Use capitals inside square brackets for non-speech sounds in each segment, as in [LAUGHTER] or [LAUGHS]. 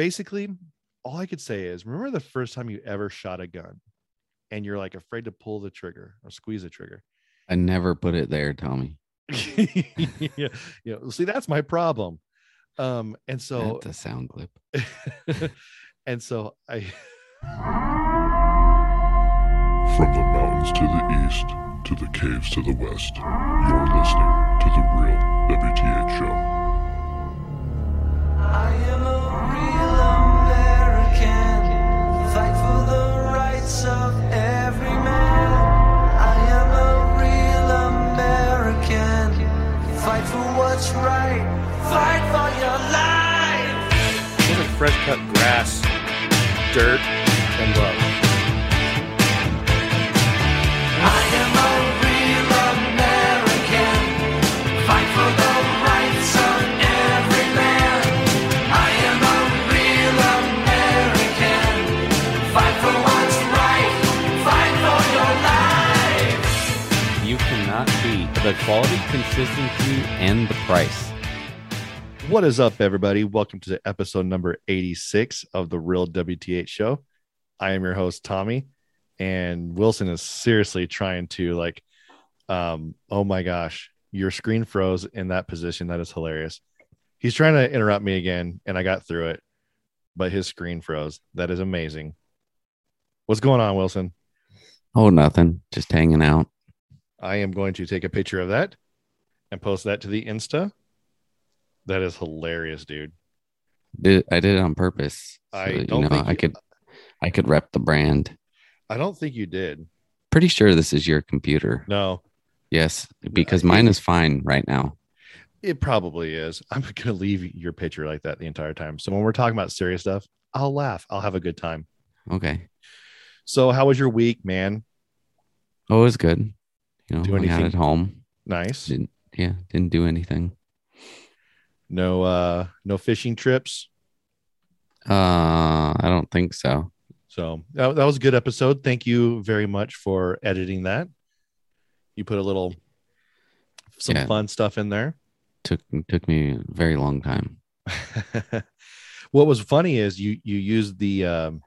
basically, all I could say is remember the first time you ever shot a gun and you're like afraid to pull the trigger or squeeze the trigger. I never put it there, Tommy. [LAUGHS] yeah, yeah. See, that's my problem. Um, and so That's a sound clip. [LAUGHS] and so I From the mountains to the east, to the caves to the west, you're listening to The Real WTH Show. What's right. Fight for your life. You cannot beat the quality, consistency, and the price. What is up, everybody? Welcome to episode number 86 of the Real WTH Show. I am your host, Tommy, and Wilson is seriously trying to like, um, oh my gosh, your screen froze in that position. That is hilarious. He's trying to interrupt me again, and I got through it, but his screen froze. That is amazing. What's going on, Wilson? Oh, nothing. Just hanging out. I am going to take a picture of that and post that to the Insta. That is hilarious, dude. Did I did it on purpose? I that, don't think I you- could I could rep the brand. I don't think you did. Pretty sure this is your computer. No, Yes, because I- mine is fine right now. It probably is. [LAUGHS] I'm going to leave your picture like that the entire time. So when we're talking about serious stuff, I'll laugh. I'll have a good time. Okay. So how was your week, man? Oh, it was good. You know, Do hung out anything? at home. Nice. Didn't yeah, didn't do anything. No uh no fishing trips. Uh I don't think so. So that, that was a good episode. Thank you very much for editing that. You put a little some Yeah. fun stuff in there. Took took me a very long time. [LAUGHS] what was funny is you you used the um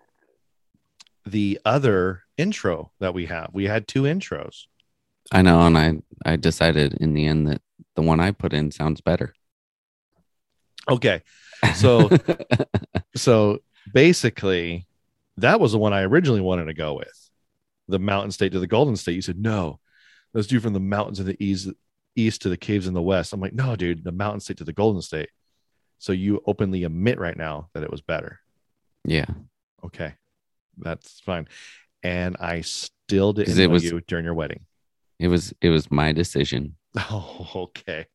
the other intro that we have. We had two intros. I know, and I I decided in the end that the one I put in sounds better. Okay. So [LAUGHS] so basically that was the one I originally wanted to go with. The mountain state to the golden state. You said no. Let's do from the mountains in the east east to the caves in the west. I'm like, no, dude, the mountain state to the golden state. So you openly admit right now that it was better. yeah. Okay. That's fine. And I still didn't it know was- you during your wedding. It was it was my decision [LAUGHS] Oh, okay.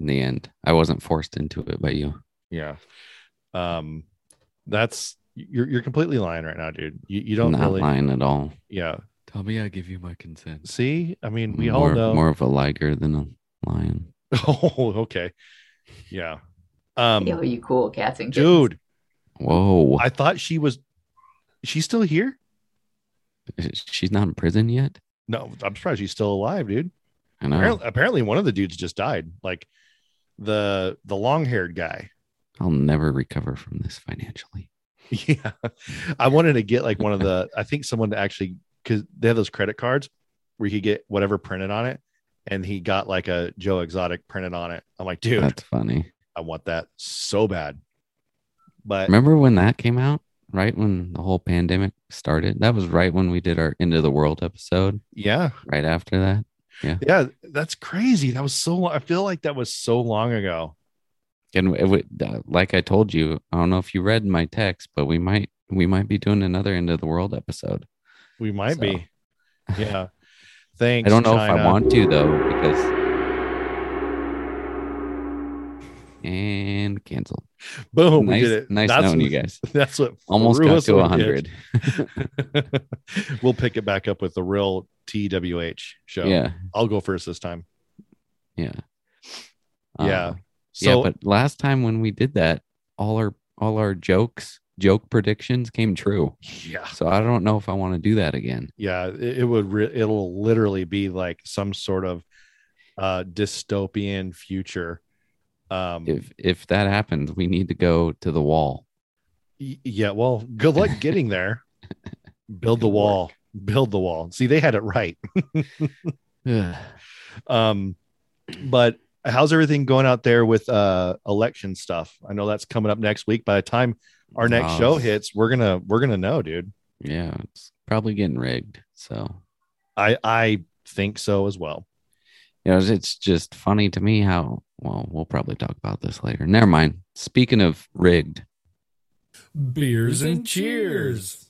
In the end. I wasn't forced into it by you. Yeah. Um, that's you're you're completely lying right now, dude. You you don't Not really lying at all. yeah. Tell me I give you my consent. See, I mean, we more, all know. more of a liger than a lion. [LAUGHS] Oh, okay. Yeah. Um, Yo, you cool cats and kittens. dude, Whoa. I thought she was. She's still here? She's not in prison yet? No, I'm surprised she's still alive, dude. I know. Apparently, apparently, one of the dudes just died. Like the the long haired guy. I'll never recover from this financially. [LAUGHS] Yeah, I wanted to get like one of the. I think someone actually because they have those credit cards where you could get whatever printed on it, and he got like a Joe Exotic printed on it. I'm like, dude, That's funny. I want that so bad. But Remember when that came out? Right when the whole pandemic started? That was right when we did our End of the World episode. yeah, Right after that. Yeah, yeah that's crazy. That was so. Long. I feel like that was so long ago. And it, would- uh, like I told you, I don't know if you read my text, but we might we might be doing another End of the World episode. We might So. be. Yeah. Thanks. I don't know if I want to though, because and cancel. Boom. nice, we did it. nice That's knowing you guys. [LAUGHS] That's what Almost got to on the hundred. [LAUGHS] we'll pick it back up with the real TWH show. Yeah, I'll go first this time. yeah, Yeah. Uh, So yeah. But last time when we did that, all our all our jokes, joke predictions came true. yeah, So I don't know if I want to do that again. yeah, it, it would. Re- it'll literally be like some sort of uh dystopian future. Um, If if that happens, we need to go to the wall. Y- Yeah, well, good luck getting there. [LAUGHS] Build the wall. Build the wall. See, they had it right. [LAUGHS] Ugh. Um, but how's everything going out there with uh election stuff? I know that's coming up next week. By the time our next Wow. show hits, we're gonna we're gonna know, dude. yeah, it's probably getting rigged. So I I think so as well. you know, it's- it's just funny to me how well we'll probably talk about this later. Never mind. Speaking of rigged, Beers and cheers.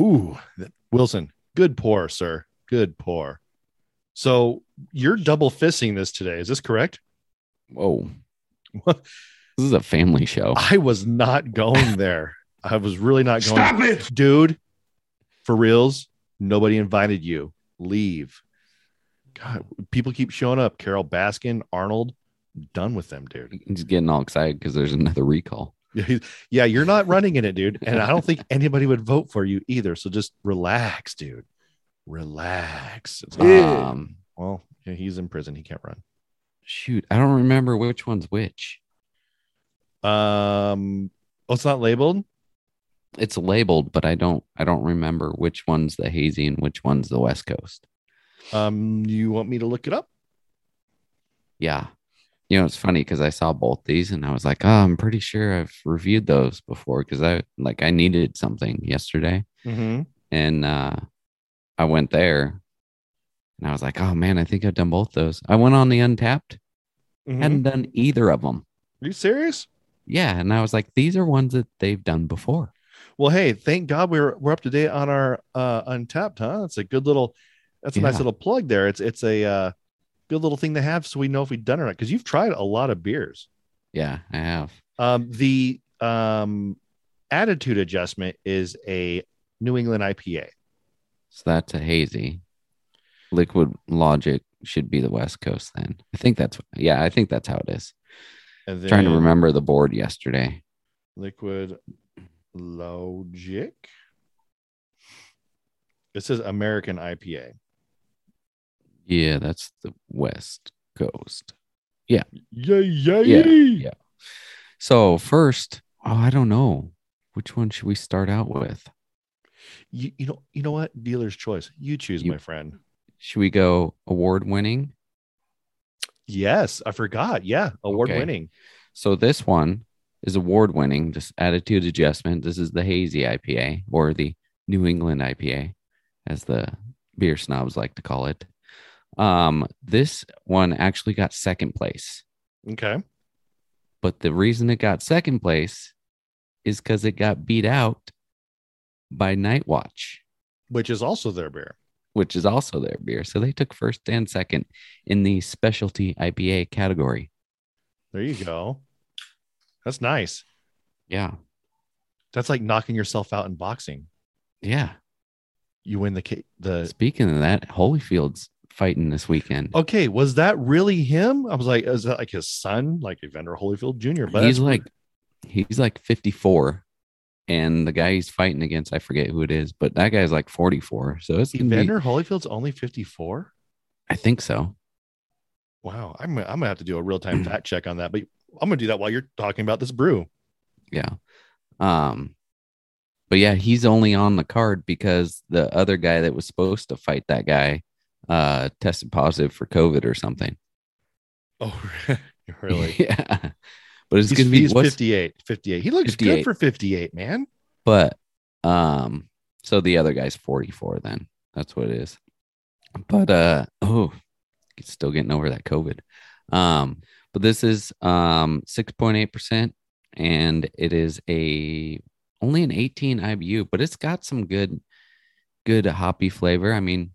Ooh, Wilson, good pour, sir. Good pour. So you're double fisting this today. Is this correct? whoa, this is a family show. I was not going [LAUGHS] there. I was really not going. Stop it! dude for reals nobody invited you leave god people keep showing up carole baskin arnold done with them dude He's getting all excited because there's another recall. Yeah, you're not running in it dude. And i don't think anybody would vote for you either. So just relax dude. Relax. Um, well yeah, he's in prison. He can't run. Shoot, I don't remember which one's which. um oh it's not labeled? It's labeled, but I don't I don't remember which one's the hazy and which one's the West Coast. um you want me to look it up? Yeah. You know, it's funny because I saw both these and I was like, oh, I'm pretty sure I've reviewed those before because I like I needed something yesterday mm-hmm. and uh I went there and I was like, oh man, I think I've done both those. I went on the Untappd, Mm-hmm. hadn't done either of them. are you serious Yeah. And I was like, these are ones that they've done before. Well, hey, thank God we're we're up to date on our uh Untappd, huh? That's a good little that's a nice little plug there. It's it's a uh good little thing to have so we know if we've done it or not. Because you've tried a lot of beers. Yeah, I have. Um the um attitude adjustment is a New England IPA. So that's a hazy. Liquid logic should be the West Coast then. I think that's yeah, I think that's how it is. And then Trying to remember the board yesterday. liquid logic. It says American IPA. Yeah, that's the West Coast. Yay, yay. Yeah, yeah. So first, oh, I don't know. Which one should we start out with? You, you know, you know what? Dealer's choice. You choose, You- my friend. Should we go award winning? Yes, I forgot. Yeah, award winning. So this one is award winning, just attitude adjustment. This is the hazy IPA or the New England IPA, as the beer snobs like to call it. Um, this one actually got second place, Okay. but the reason it got second place is because it got beat out by Night Watch, Which is also their beer. which is also their beer. So they took first and second in the specialty IPA category. There you go. That's nice. Yeah. That's like knocking yourself out in boxing. Yeah. You win the the. Speaking of that, Holyfield's fighting this weekend. Okay, was that really him? I was like, is that like his son, like Evander Holyfield Jr.? But he's like he's like 54 and the guy he's fighting against i forget who it is but that guy's like 44 so it's gonna be, Evander Holyfield's only fifty four. i think so Wow, I'm I'm gonna have to do a real time [CLEARS THROAT] fact check on that. But I'm gonna do that while you're talking about this brew. yeah um but yeah he's only on the card because the other guy that was supposed to fight that guy uh tested positive for covid or something Oh, [LAUGHS] really? [LAUGHS] yeah but it's gonna be he's 58. 58. He looks 58. good for 58, man. but um so the other guy's 44 then that's what it is but uh oh still getting over that covid um but this is um 6.8% and it is a only an 18 ibu but it's got some good good hoppy flavor i mean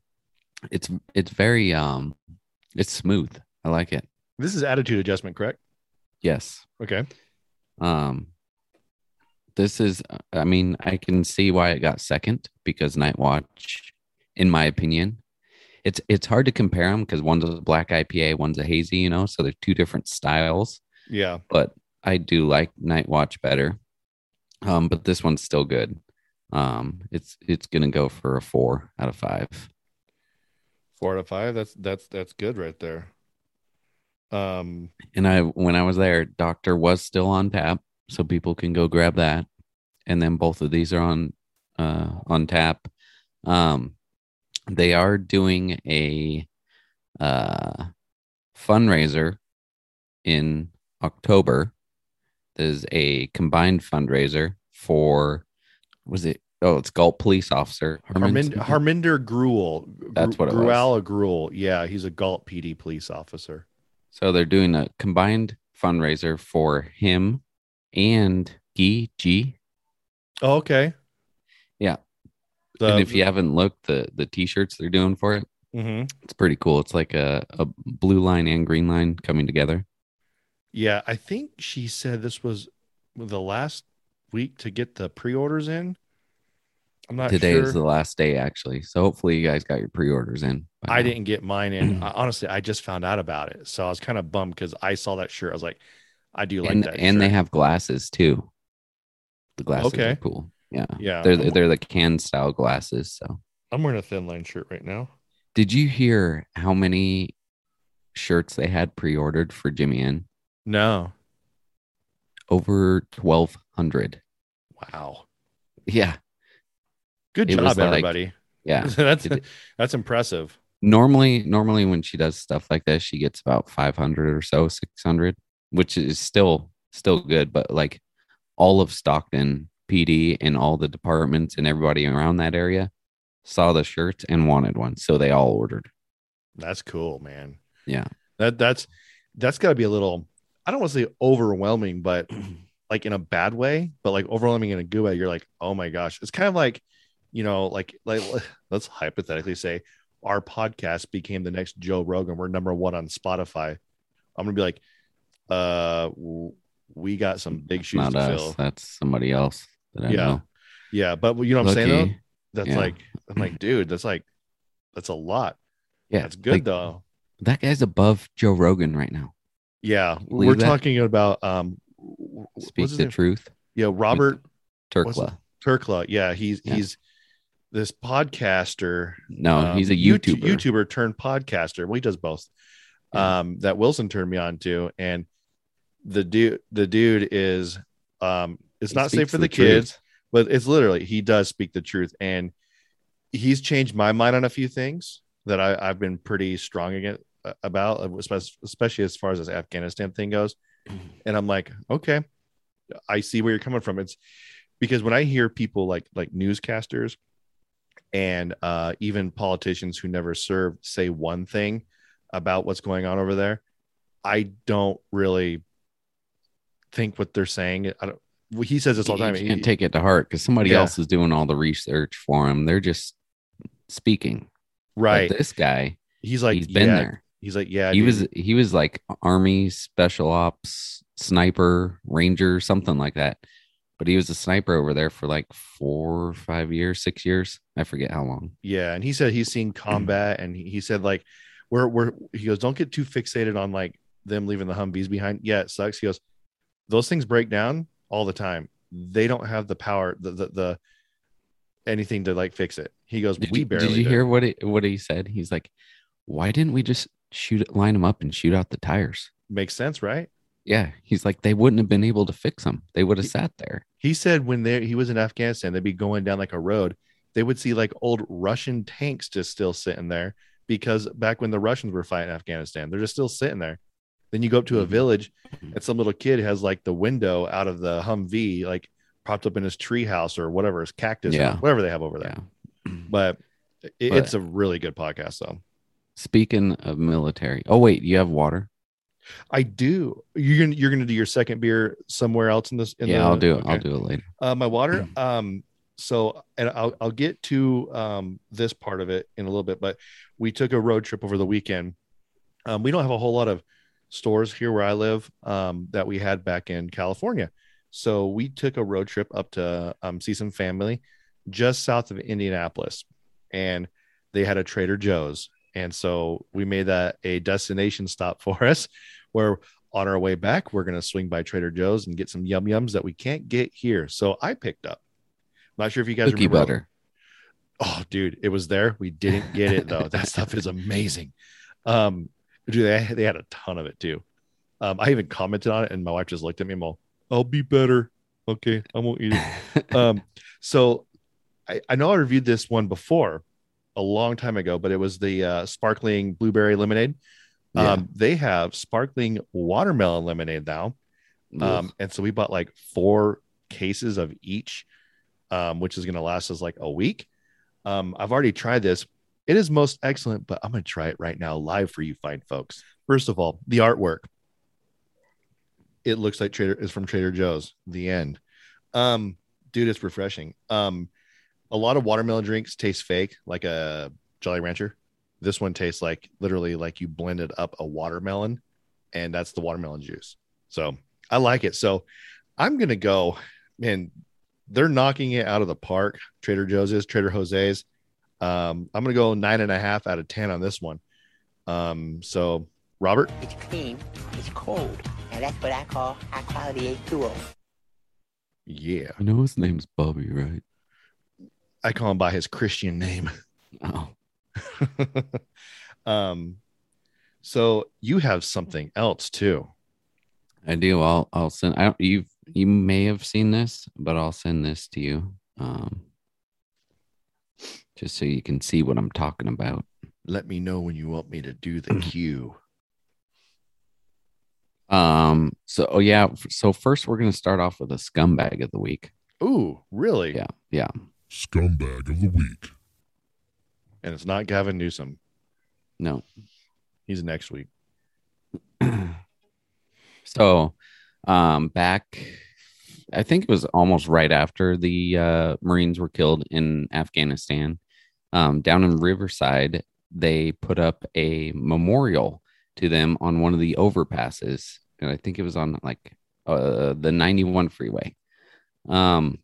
it's it's very um it's smooth i like it This is attitude adjustment, correct? yes Okay. um, this is, I mean, I can see why it got second because Night Watch, in my opinion, it's it's hard to compare them because one's a black IPA, one's a hazy, you know, so they're two different styles. Yeah. But I do like Night Watch better. Um, but this one's still good. Um, it's it's gonna go for a four out of five. Four out of five. That's that's that's good right there. Um, And I when I was there, Doctor was still on tap, so people can go grab that. And then both of these are on uh on tap. Um they are doing a uh fundraiser in October. There's a combined fundraiser for was it oh it's Galt police officer Harminder, something? Harminder Grewal. That's what it was. Grewal Grewal. Yeah, he's a Galt PD police officer. So they're doing a combined fundraiser for him and Guy G. Oh, okay. Yeah. The, and if you haven't looked, the the t-shirts they're doing for it, Mhm. it's pretty cool. It's like a, a blue line and green line coming together. yeah, I think she said this was the last week to get the pre-orders in. I'm not Today sure. is the last day, actually. So hopefully you guys got your pre-orders in. I now. didn't get mine in. Mm. I, honestly, I just found out about it, so I was kind of bummed because I saw that shirt. I was like, I do like and that. and they have glasses too. The glasses Okay. are cool. Yeah. yeah. They're they're the can style glasses. So I'm wearing a thin line shirt right now. did you hear how many shirts they had pre-ordered for Jimmy Inn? No, Over twelve hundred. wow, Yeah. Good It job, like- everybody. Yeah. [LAUGHS] that's It- that's impressive. normally normally when she does stuff like this she gets about 500 or so 600 which is still still good but like all of stockton pd and all the departments and everybody around that area saw the shirts and wanted one so they all ordered That's cool, man. Yeah. That that's that's got to be a little. I don't want to say overwhelming, but [CLEARS THROAT] like in a bad way, but like overwhelming in a good way. You're like, oh my gosh, it's kind of like, you know, like like [LAUGHS] let's hypothetically say our podcast became the next Joe Rogan. We're number one on Spotify. I'm gonna be like, uh, we got some big That's shoes not to us fill. that's somebody else that I Yeah. know. Yeah, but you know what I'm saying though. That's Yeah. like, I'm like, dude, that's like, that's a lot. yeah That's good like, though. that guy's above joe rogan right now Yeah, we're that? talking about um, speak the name? truth Yeah, Robert turkla Turkla. Yeah, he's Yeah. he's this podcaster. no um, he's a YouTube- youtuber YouTuber turned podcaster. Well, he does both. Yeah. Um, that Wilson turned me on to, and the dude, the dude is, um, it's He not safe for the the, kids, truth. but it's literally he does speak the truth, and he's changed my mind on a few things that I, I've been pretty strong against about, especially especially as far as this Afghanistan thing goes. And I'm like, okay, I see where you're coming from. It's because when I hear people like like newscasters and uh, even politicians who never served say one thing about what's going on over there, I don't really think what they're saying. I don't. He says this all the time. You can't He- take it to heart because somebody Yeah. else is doing all the research for him. They're just speaking. But right. this guy, He's like, he's been yeah. there. He's like, yeah. he dude. was he was like army special ops sniper ranger something like that. But he was a sniper over there for like four, five years, six years. I forget how long. Yeah, and he said he's seen [CLEARS THROAT] combat, and he, said like, we're we're he goes, don't get too fixated on like them leaving the Humvees behind. Yeah, it sucks. He goes, those things break down all the time. They don't have the power, the the, the anything to like fix it. He goes, Did we you, barely. did you do." hear what he, what he said? He's like, why didn't we just shoot line them up and shoot out the tires? Makes sense, right? Yeah, he's like they wouldn't have been able to fix them. They would have sat there. He said when they he was in Afghanistan, they'd be going down like a road. They would see like old Russian tanks just still sitting there because back when the Russians were fighting Afghanistan, they're just still sitting there. Then you go up to a Mhm. village Mhm. and some little kid has like the window out of the Humvee, like propped up in his treehouse or whatever, his cactus, or Yeah. whatever they have over there. Yeah. [CLEARS THROAT] But it, But- it's a really good podcast, though. Speaking of military, oh wait, you have water? I do. You're gonna you're gonna do your second beer somewhere else in this. In yeah, the, I'll do it. okay. I'll do it later. Uh, my water. [CLEARS THROAT] Um, so and I'll I'll get to um this part of it in a little bit, but we took a road trip over the weekend. Um, we don't have a whole lot of stores here where I live um that we had back in California. So we took a road trip up to um see some family just south of Indianapolis, and they had a Trader Joe's. And so we made that a destination stop for us where on our way back, we're going to swing by Trader Joe's and get some yum yums that we can't get here. So I picked up. I'm not sure if you guys Cookie remember. butter. Oh, dude, it was there. We didn't get it though. [LAUGHS] that stuff is amazing. Um, dude, they, they had a ton of it too. Um, I even commented on it, and my wife just looked at me and all, "I'll be better." Okay, I won't eat it. [LAUGHS] um, so I, I know I reviewed this one before a long time ago, but it was the uh, sparkling blueberry lemonade. Yeah. Um, they have sparkling watermelon lemonade now. Um, and so we bought like four cases of each, um, which is going to last us like a week. Um, I've already tried this. It is most excellent, but I'm going to try it right now live for you fine folks. First of all, the artwork. It looks like Trader is from Trader Joe's. The end. Um, dude, it's refreshing. Um, a lot of watermelon drinks taste fake, like a Jolly Rancher. This one tastes like literally like you blended up a watermelon, and that's the watermelon juice. So I like it. So I'm gonna go, man. They're knocking it out of the park. Trader Joe's is Trader Jose's. Um, I'm gonna go nine and a half out of ten on this one. Um, so Robert, It's clean, it's cold, and that's what I call high quality H2O. yeah, I know his name's Bobby, right? I call him by his Christian name. Oh, [LAUGHS] um, so you have something else too. I do. I'll I'll send. I don't. You you may have seen this, but I'll send this to you, um, just so you can see what I'm talking about. Let me know when you want me to do the [CLEARS THROAT] cue. Um. So oh yeah. So first, we're gonna start off with a scumbag of the week. Ooh, really? Yeah. Yeah. Scumbag of the week. And it's not Gavin Newsom. No. He's next week. [CLEARS THROAT] so um back i think it was almost right after the uh marines were killed in afghanistan um down in riverside they put up a memorial to them on one of the overpasses and i think it was on like uh the 91 freeway um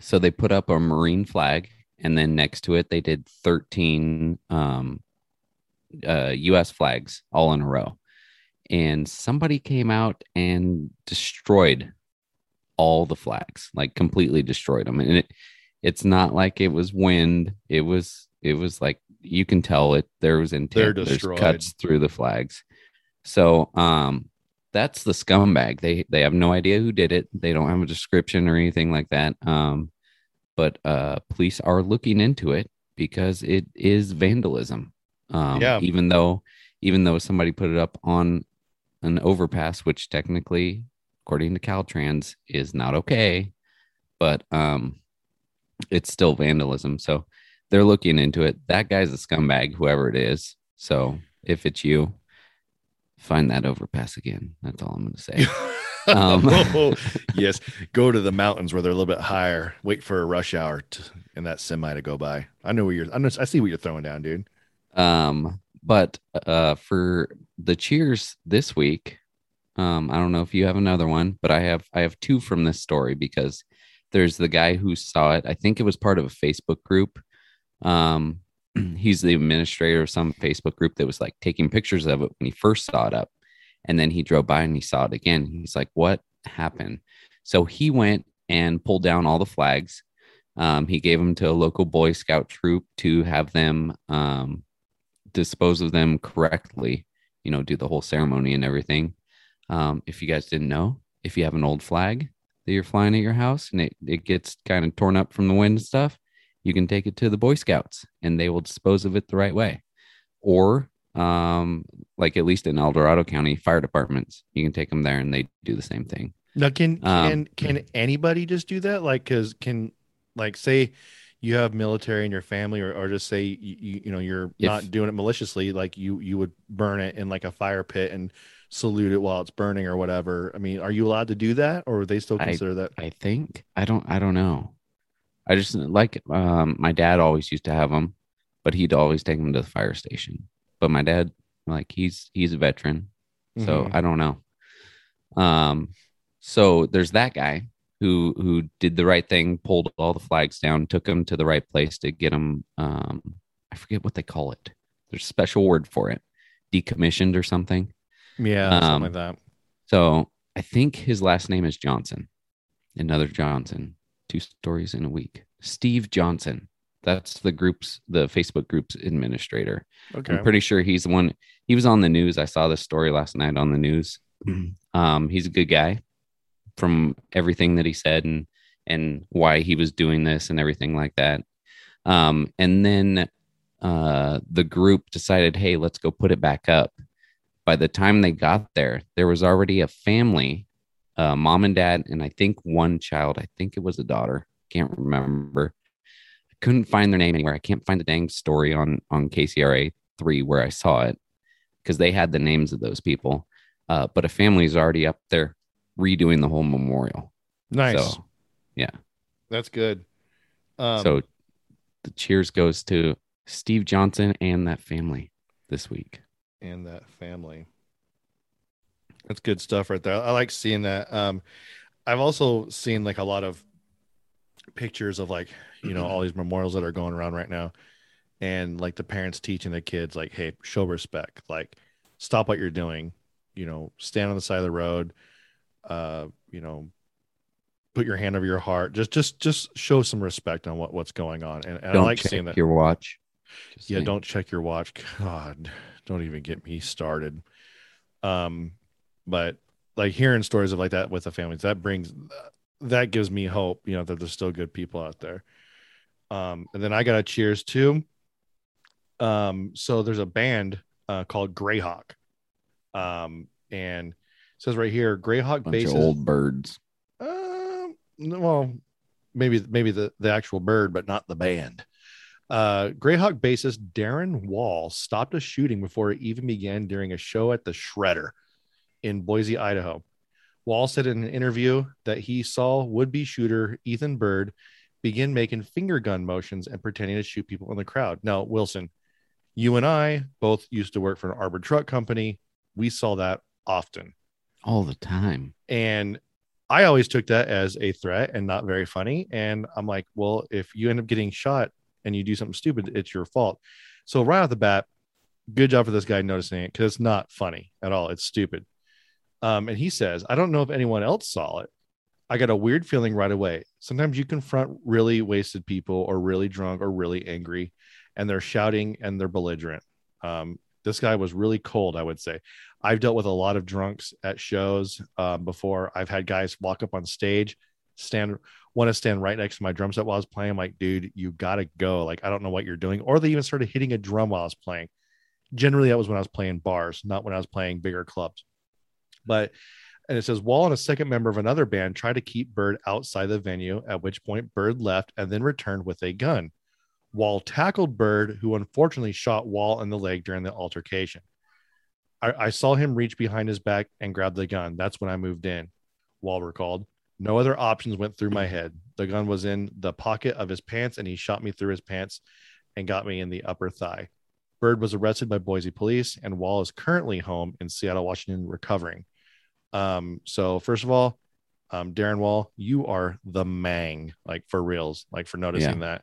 so they put up a marine flag and then next to it they did 13 um uh us flags all in a row. And somebody came out and destroyed all the flags like completely destroyed them and it it's not like it was wind. It was it was like you can tell it there was intent They're there's cuts through the flags. So um that's the scumbag they they have no idea who did it they don't have a description or anything like that um but uh police are looking into it because it is vandalism um Yeah. even though even though somebody put it up on an overpass, which technically, according to Caltrans, is not okay, but um, it's still vandalism. So they're looking into it. That guy's a scumbag, whoever it is. So if it's you, find that overpass again. That's all I'm going to say. [LAUGHS] Um, Oh, [LAUGHS] yes, go to the mountains where they're a little bit higher. Wait for a rush hour to, and that semi to go by. I know where you're. I, know, I see what you're throwing down, dude. Um, but uh, for the cheers this week, um, I don't know if you have another one, but I have I have two from this story because there's the guy who saw it. I think it was part of a Facebook group. Um, [CLEARS THROAT] he's the administrator of some Facebook group that was like taking pictures of it when he first saw it up, and then he drove by and he saw it again. He's like, "What happened?" So he went and pulled down all the flags. Um, he gave them to a local Boy Scout troop to have them um, dispose of them correctly, you know, do the whole ceremony and everything. Um, if you guys didn't know, if you have an old flag that you're flying at your house and it, it gets kind of torn up from the wind and stuff, you can take it to the Boy Scouts and they will dispose of it the right way. Or, um, like at least in El Dorado County fire departments, you can take them there and they do the same thing. Now, can Um, can can anybody just do that? Like, cause can like say you have military in your family, or or just say you you, you know you're If- not doing it maliciously, like you you would burn it in like a fire pit and salute it while it's burning or whatever. I mean, are you allowed to do that, or would they still I- consider that? I think I don't I don't know. I just like um my dad always used to have them, but he'd always take them to the fire station. But my dad like he's he's a veteran, so Mhm. I don't know. Um so there's that guy who who did the right thing, pulled all the flags down, took them to the right place to get them um I forget what they call it. There's a special word for it. Decommissioned or something. Yeah, Um, something like that. So I think his last name is Johnson. Another Johnson. Two stories in a week. Steve Johnson. That's the group's the Facebook group's administrator. Okay. I'm pretty sure he's the one. He was on the news. I saw this story last night on the news. Um, he's a good guy from everything that he said and and why he was doing this and everything like that. Um, and then uh, the group decided, hey, let's go put it back up. By the time they got there, there was already a family, uh, mom and dad, and I think one child. I think it was a daughter. Can't remember. I couldn't find their name anywhere. I can't find the dang story on on KCRA three where I saw it because they had the names of those people. Uh, but a family is already up there redoing the whole memorial. nice. So, yeah. That's good. Um, so the cheers goes to Steve Johnson and that family this week. and that family. That's good stuff right there. I like seeing that. Um, I've also seen like a lot of pictures of like you know all these memorials that are going around right now, and like the parents teaching the kids like, hey, show respect, like stop what you're doing, you know, stand on the side of the road, uh, you know, put your hand over your heart, just just just show some respect on what what's going on, and, and I like seeing that. your watch. Just Yeah, saying. don't check your watch. God, don't even get me started. Um, but like hearing stories of like that with the families, that brings that gives me hope, you know, that there's still good people out there. Um, and then I got a cheers too. Um, so there's a band uh called Greyhawk. Um, and it says right here, Greyhawk bunch bassist. old birds. Um, no, well, maybe maybe the the actual bird, but not the band. Uh, Greyhawk bassist Darin Wall stopped a shooting before it even began during a show at the Shredder in Boise, Idaho. Wall said in an interview that he saw would-be shooter Ethan Bird begin making finger gun motions and pretending to shoot people in the crowd. Now, Wilson, you and I both used to work for an armored truck company. We saw that often. all the time. And I always took that as a threat and not very funny. And I'm like, well, if you end up getting shot and you do something stupid, it's your fault. So right off the bat, good job for this guy noticing it because it's not funny at all. It's stupid. Um, and he says, I don't know if anyone else saw it. I got a weird feeling right away. Sometimes you confront really wasted people or really drunk or really angry, and they're shouting and they're belligerent. Um, this guy was really cold, I would say. I've dealt with a lot of drunks at shows um, before. I've had guys walk up on stage, stand, want to stand right next to my drum set while I was playing. I'm like, dude, you got to go. Like, I don't know what you're doing. Or they even started hitting a drum while I was playing. Generally, that was when I was playing bars, not when I was playing bigger clubs. But, and it says, Wall and a second member of another band tried to keep Bird outside the venue, at which point Bird left and then returned with a gun. Wall tackled Bird, who unfortunately shot Wall in the leg during the altercation. I, I saw him reach behind his back and grab the gun. That's when I moved in. Wall recalled. No other options went through my head. The gun was in the pocket of his pants, and he shot me through his pants and got me in the upper thigh. Bird was arrested by Boise police, and Wall is currently home in Seattle, Washington, recovering. Um, so first of all, um, Darin Wall, you are the mang, like for reals, like for noticing that.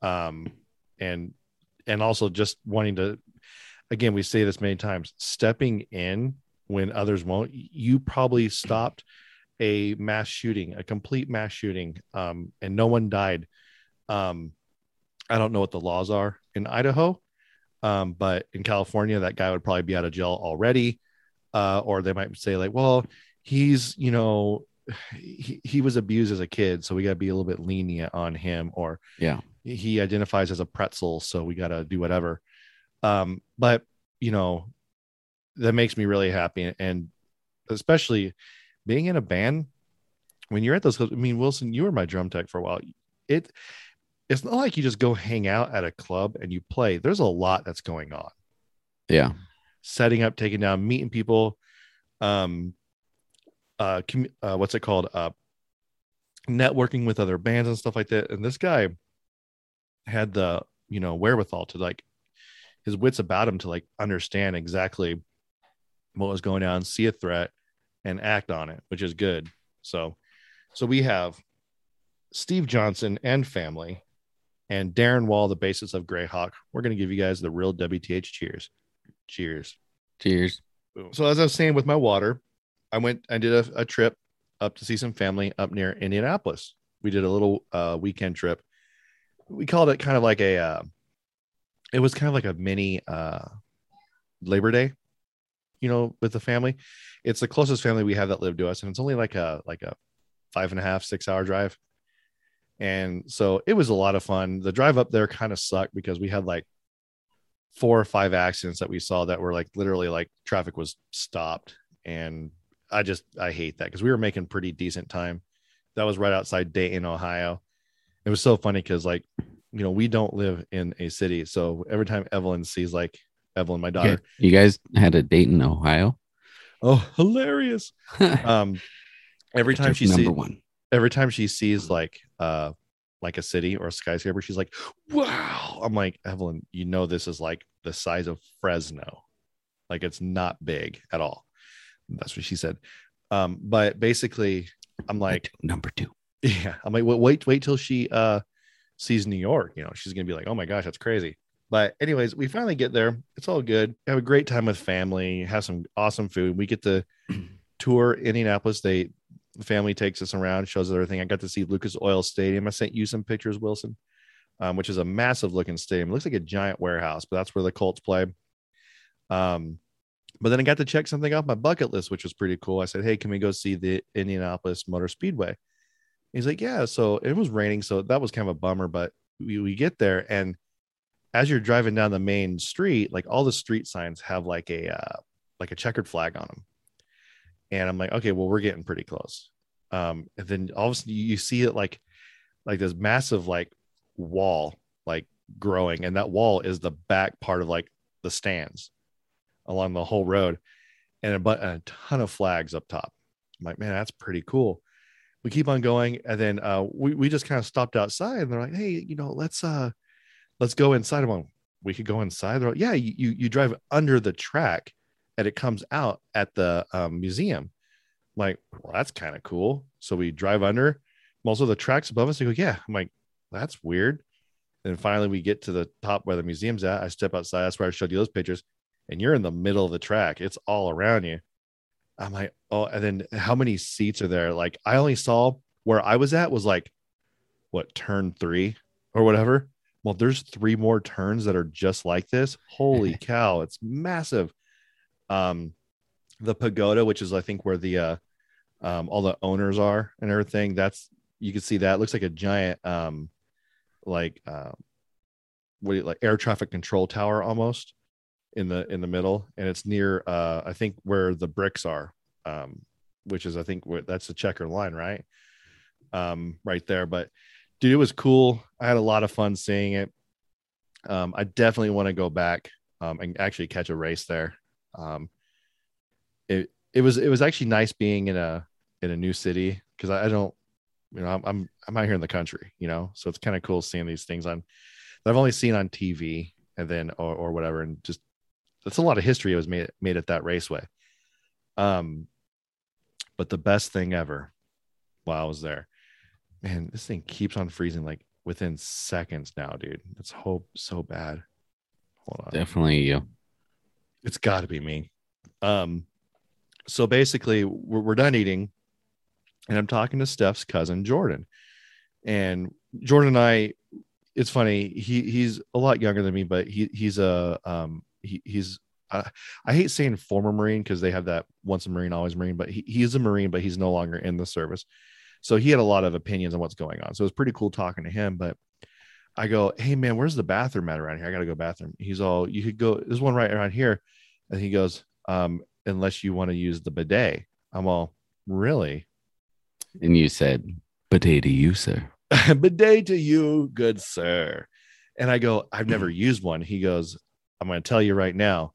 Um, and and also just wanting to again, we say this many times, stepping in when others won't. You probably stopped a mass shooting, a complete mass shooting, um, and no one died. Um, I don't know what the laws are in Idaho, um, but in California, that guy would probably be out of jail already. Uh, or they might say, like, well, he's, you know, he, he was abused as a kid, so we got to be a little bit lenient on him, or Yeah. he identifies as a pretzel, so we got to do whatever. Um, but you know, that makes me really happy, and especially being in a band when you're at those. I mean, Wilson, you were my drum tech for a while. It it's not like you just go hang out at a club and you play. There's a lot that's going on. Yeah. Setting up, taking down, meeting people, um, uh, commu- uh what's it called? Uh, networking with other bands and stuff like that. And this guy had the you know wherewithal to like his wits about him to like understand exactly what was going on, see a threat, and act on it, which is good. So, so we have Steve Johnson and family, and Darin Wall, the basis of Greyhawk. We're gonna give you guys the real WTH cheers. Cheers. Cheers. So as I was saying with my water, I went I did a, a trip up to see some family up near Indianapolis. We did a little uh, weekend trip. we called it kind of like a uh, it was kind of like a mini uh labor day you know with the family it's the closest family we have that lived to us and it's only like a like a five and a half six hour drive and so it was a lot of fun the drive up there kind of sucked because we had like four or five accidents that we saw that were like literally like traffic was stopped. And i just i hate that because we were making pretty decent time. That was right outside dayton ohio. It was so funny because like you know we don't live in a city. So every time evelyn sees like evelyn my daughter You guys had a dayton Ohio. oh hilarious. [LAUGHS] Um every time she number sees one. every time she sees like uh like a city or a skyscraper she's like wow. I'm like evelyn you know this is like the size of fresno. Like it's not big at all. That's what she said. Um but basically i'm like number two. [LAUGHS] yeah. I'm like wait wait wait till she uh sees new york. You know she's gonna be like oh my gosh that's crazy. But anyways we finally get there. It's all good. Have a great time with family. Have some awesome food. We get to [CLEARS THROAT] tour indianapolis. They the family takes us around shows us everything. I got to see lucas oil stadium. I sent you some pictures wilson um, which is a massive looking stadium. It looks like a giant warehouse but that's where the colts play. Um but then i got to check something off my bucket list which was pretty cool. I said hey can we go see the indianapolis motor speedway? He's like, yeah. So it was raining, so that was kind of a bummer. But we, we get there, and as you're driving down the main street, like all the street signs have like a uh, like a checkered flag on them, and I'm like, okay, well, we're getting pretty close. Um, and then all of a sudden you see it like like this massive like wall like growing, and that wall is the back part of like the stands along the whole road, and a, bu- and a ton of flags up top. I'm like, man, that's pretty cool we keep on going and then uh we, we just kind of stopped outside and they're like hey you know let's uh let's go inside I'm like, we could go inside they're like, yeah you you drive under the track and it comes out at the um, museum. I'm like well that's kind of cool. So we drive under. Also the tracks above us they go yeah. I'm like that's weird. And finally we get to the top where the museum's at. I step outside. That's where i showed you those pictures. And you're in the middle of the track. It's all around you. I'm like, oh, and then how many seats are there? Like, I only saw where I was at was like, what, turn three or whatever. Well, there's three more turns that are just like this. Holy [LAUGHS] cow, it's massive. Um, the pagoda, which is I think where the uh, um, all the owners are and everything. That's you can see that. It looks like a giant um, like uh, what you, like air traffic control tower almost in the in the middle. And it's near uh i think where the bricks are um which is i think where that's the checker line right? Um right there. But dude it was cool. I had a lot of fun seeing it. Um i definitely want to go back um and actually catch a race there um it it was it was actually nice being in a in a new city because I, I don't you know I'm, I'm i'm out here in the country you know so it's kind of cool seeing these things on that i've only seen on tv and then or, or whatever and just that's a lot of history that was made made at that raceway. Um, but the best thing ever while I was there, man, this thing keeps on freezing like within seconds now, dude. It's hope so bad. Hold on, Definitely you. It's got to be me. Um, so basically, we're, we're done eating, and I'm talking to Steph's cousin Jordan, and Jordan and I. It's funny. He he's a lot younger than me, but he he's a um he, he's uh, I hate saying former Marine because they have that once a Marine, always Marine, but he, he's a Marine, but he's no longer in the service. So he had a lot of opinions on what's going on. So it was pretty cool talking to him. But I go, Hey man, where's the bathroom at around here? I gotta go bathroom. He's all, you could go, there's one right around here. And he goes, um, unless you want to use the bidet. I'm all, really? And you said, bidet to you, sir. [LAUGHS] bidet to you, good sir. And I go, I've never [CLEARS THROAT] used one. He goes, I'm going to tell you right now,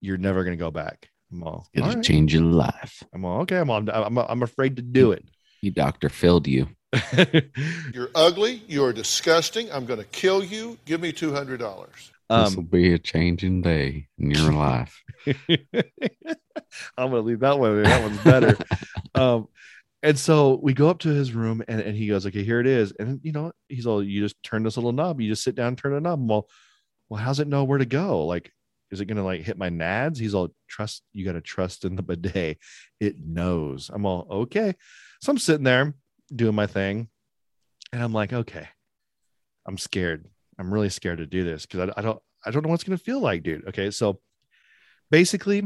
you're never going to go back. I'm all, all right. change your life. I'm all, okay. I'm, all, I'm, I'm afraid to do it. He doctor filled you. [LAUGHS] You're ugly. You're disgusting. I'm going to kill you. Give me $200. this will um, be a changing day in your [LAUGHS] life. [LAUGHS] I'm going to leave that one. That one's better. um, and so we go up to his room and, and he goes, okay, here it is. And you know, he's all, you just turn this little knob. You just sit down, and turn a knob. I'm all, well, how's it know where to go? Like, is it going to like hit my nads? He's all, trust, you got to trust in the bidet. It knows. I'm all, okay. So I'm sitting there doing my thing. And I'm like, okay, I'm scared. I'm really scared to do this because I, I don't I don't know what it's gonna feel like, dude. Okay, so basically,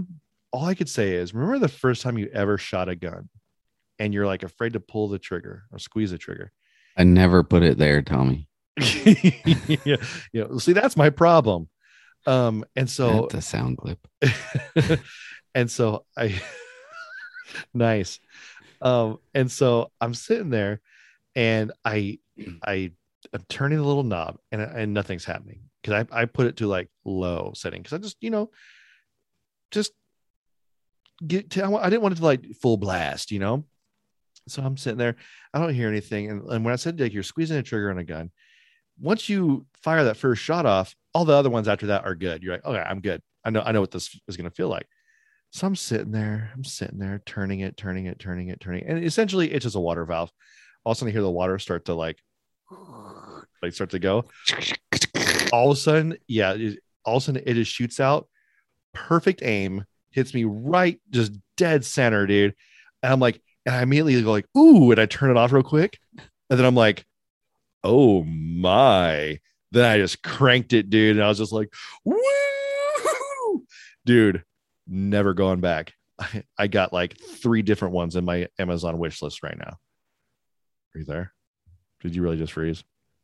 all I could say is remember the first time you ever shot a gun and you're like afraid to pull the trigger or squeeze the trigger. I never put it there, Tommy. [LAUGHS] yeah, yeah. See, that's my problem. Um, and so the sound clip. [LAUGHS] and so I [LAUGHS] nice. Um, and so I'm sitting there and I I I'm turning the little knob and and nothing's happening because I, I put it to like low setting because I just you know just get to, I didn't want it to like full blast, you know. So I'm sitting there, I don't hear anything, and, and when I said like you're squeezing a trigger on a gun, once you fire that first shot off, all the other ones after that are good. You're like, okay, I'm good. I know I know what this is gonna feel like. So I'm sitting there, I'm sitting there, turning it, turning it, turning it, turning it, and essentially it's just a water valve. All of a sudden, I hear the water start to like, [SIGHS] like start to go. All of a sudden, yeah, it, all of a sudden it just shoots out, perfect aim, hits me right, just dead center, dude. And I'm like, and I immediately go like, ooh, and I turn it off real quick, and then I'm like, oh my. Then I just cranked it, dude, and I was just like, woo, dude never going back. I, [LAUGHS] I got like three different ones in my Amazon wish list right now. Are you there? Did you really just freeze?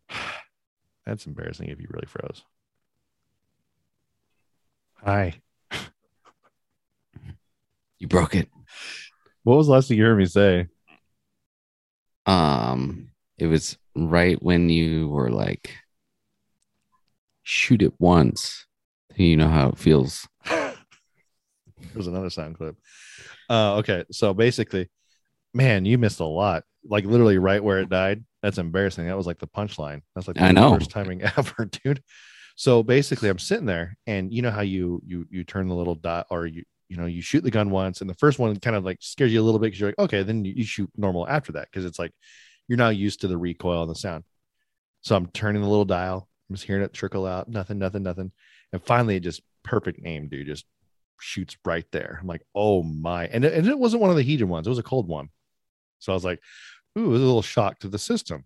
[SIGHS] That's embarrassing if you really froze. Hi. [LAUGHS] You broke it. What was the last thing you heard me say? Um, it was right when you were like, shoot it once. You know how it feels. [LAUGHS] There's another sound clip. Uh, okay, so basically, man, you missed a lot. Like literally right where it died. That's embarrassing. That was like the punchline. That's like the I know. worst timing [LAUGHS] ever, dude. So basically, I'm sitting there, and you know how you you you turn the little dot, or you you know you shoot the gun once, and the first one kind of like scares you a little bit because you're like, okay, then you, you shoot normal after that because it's like you're now used to the recoil and the sound. So I'm turning the little dial. I'm just hearing it trickle out. Nothing, nothing, nothing. And finally, it just perfect aim, dude. Just shoots right there. I'm like, oh my. And it, and it wasn't one of the heated ones, it was a cold one. So I was like, ooh, it was a little shock to the system.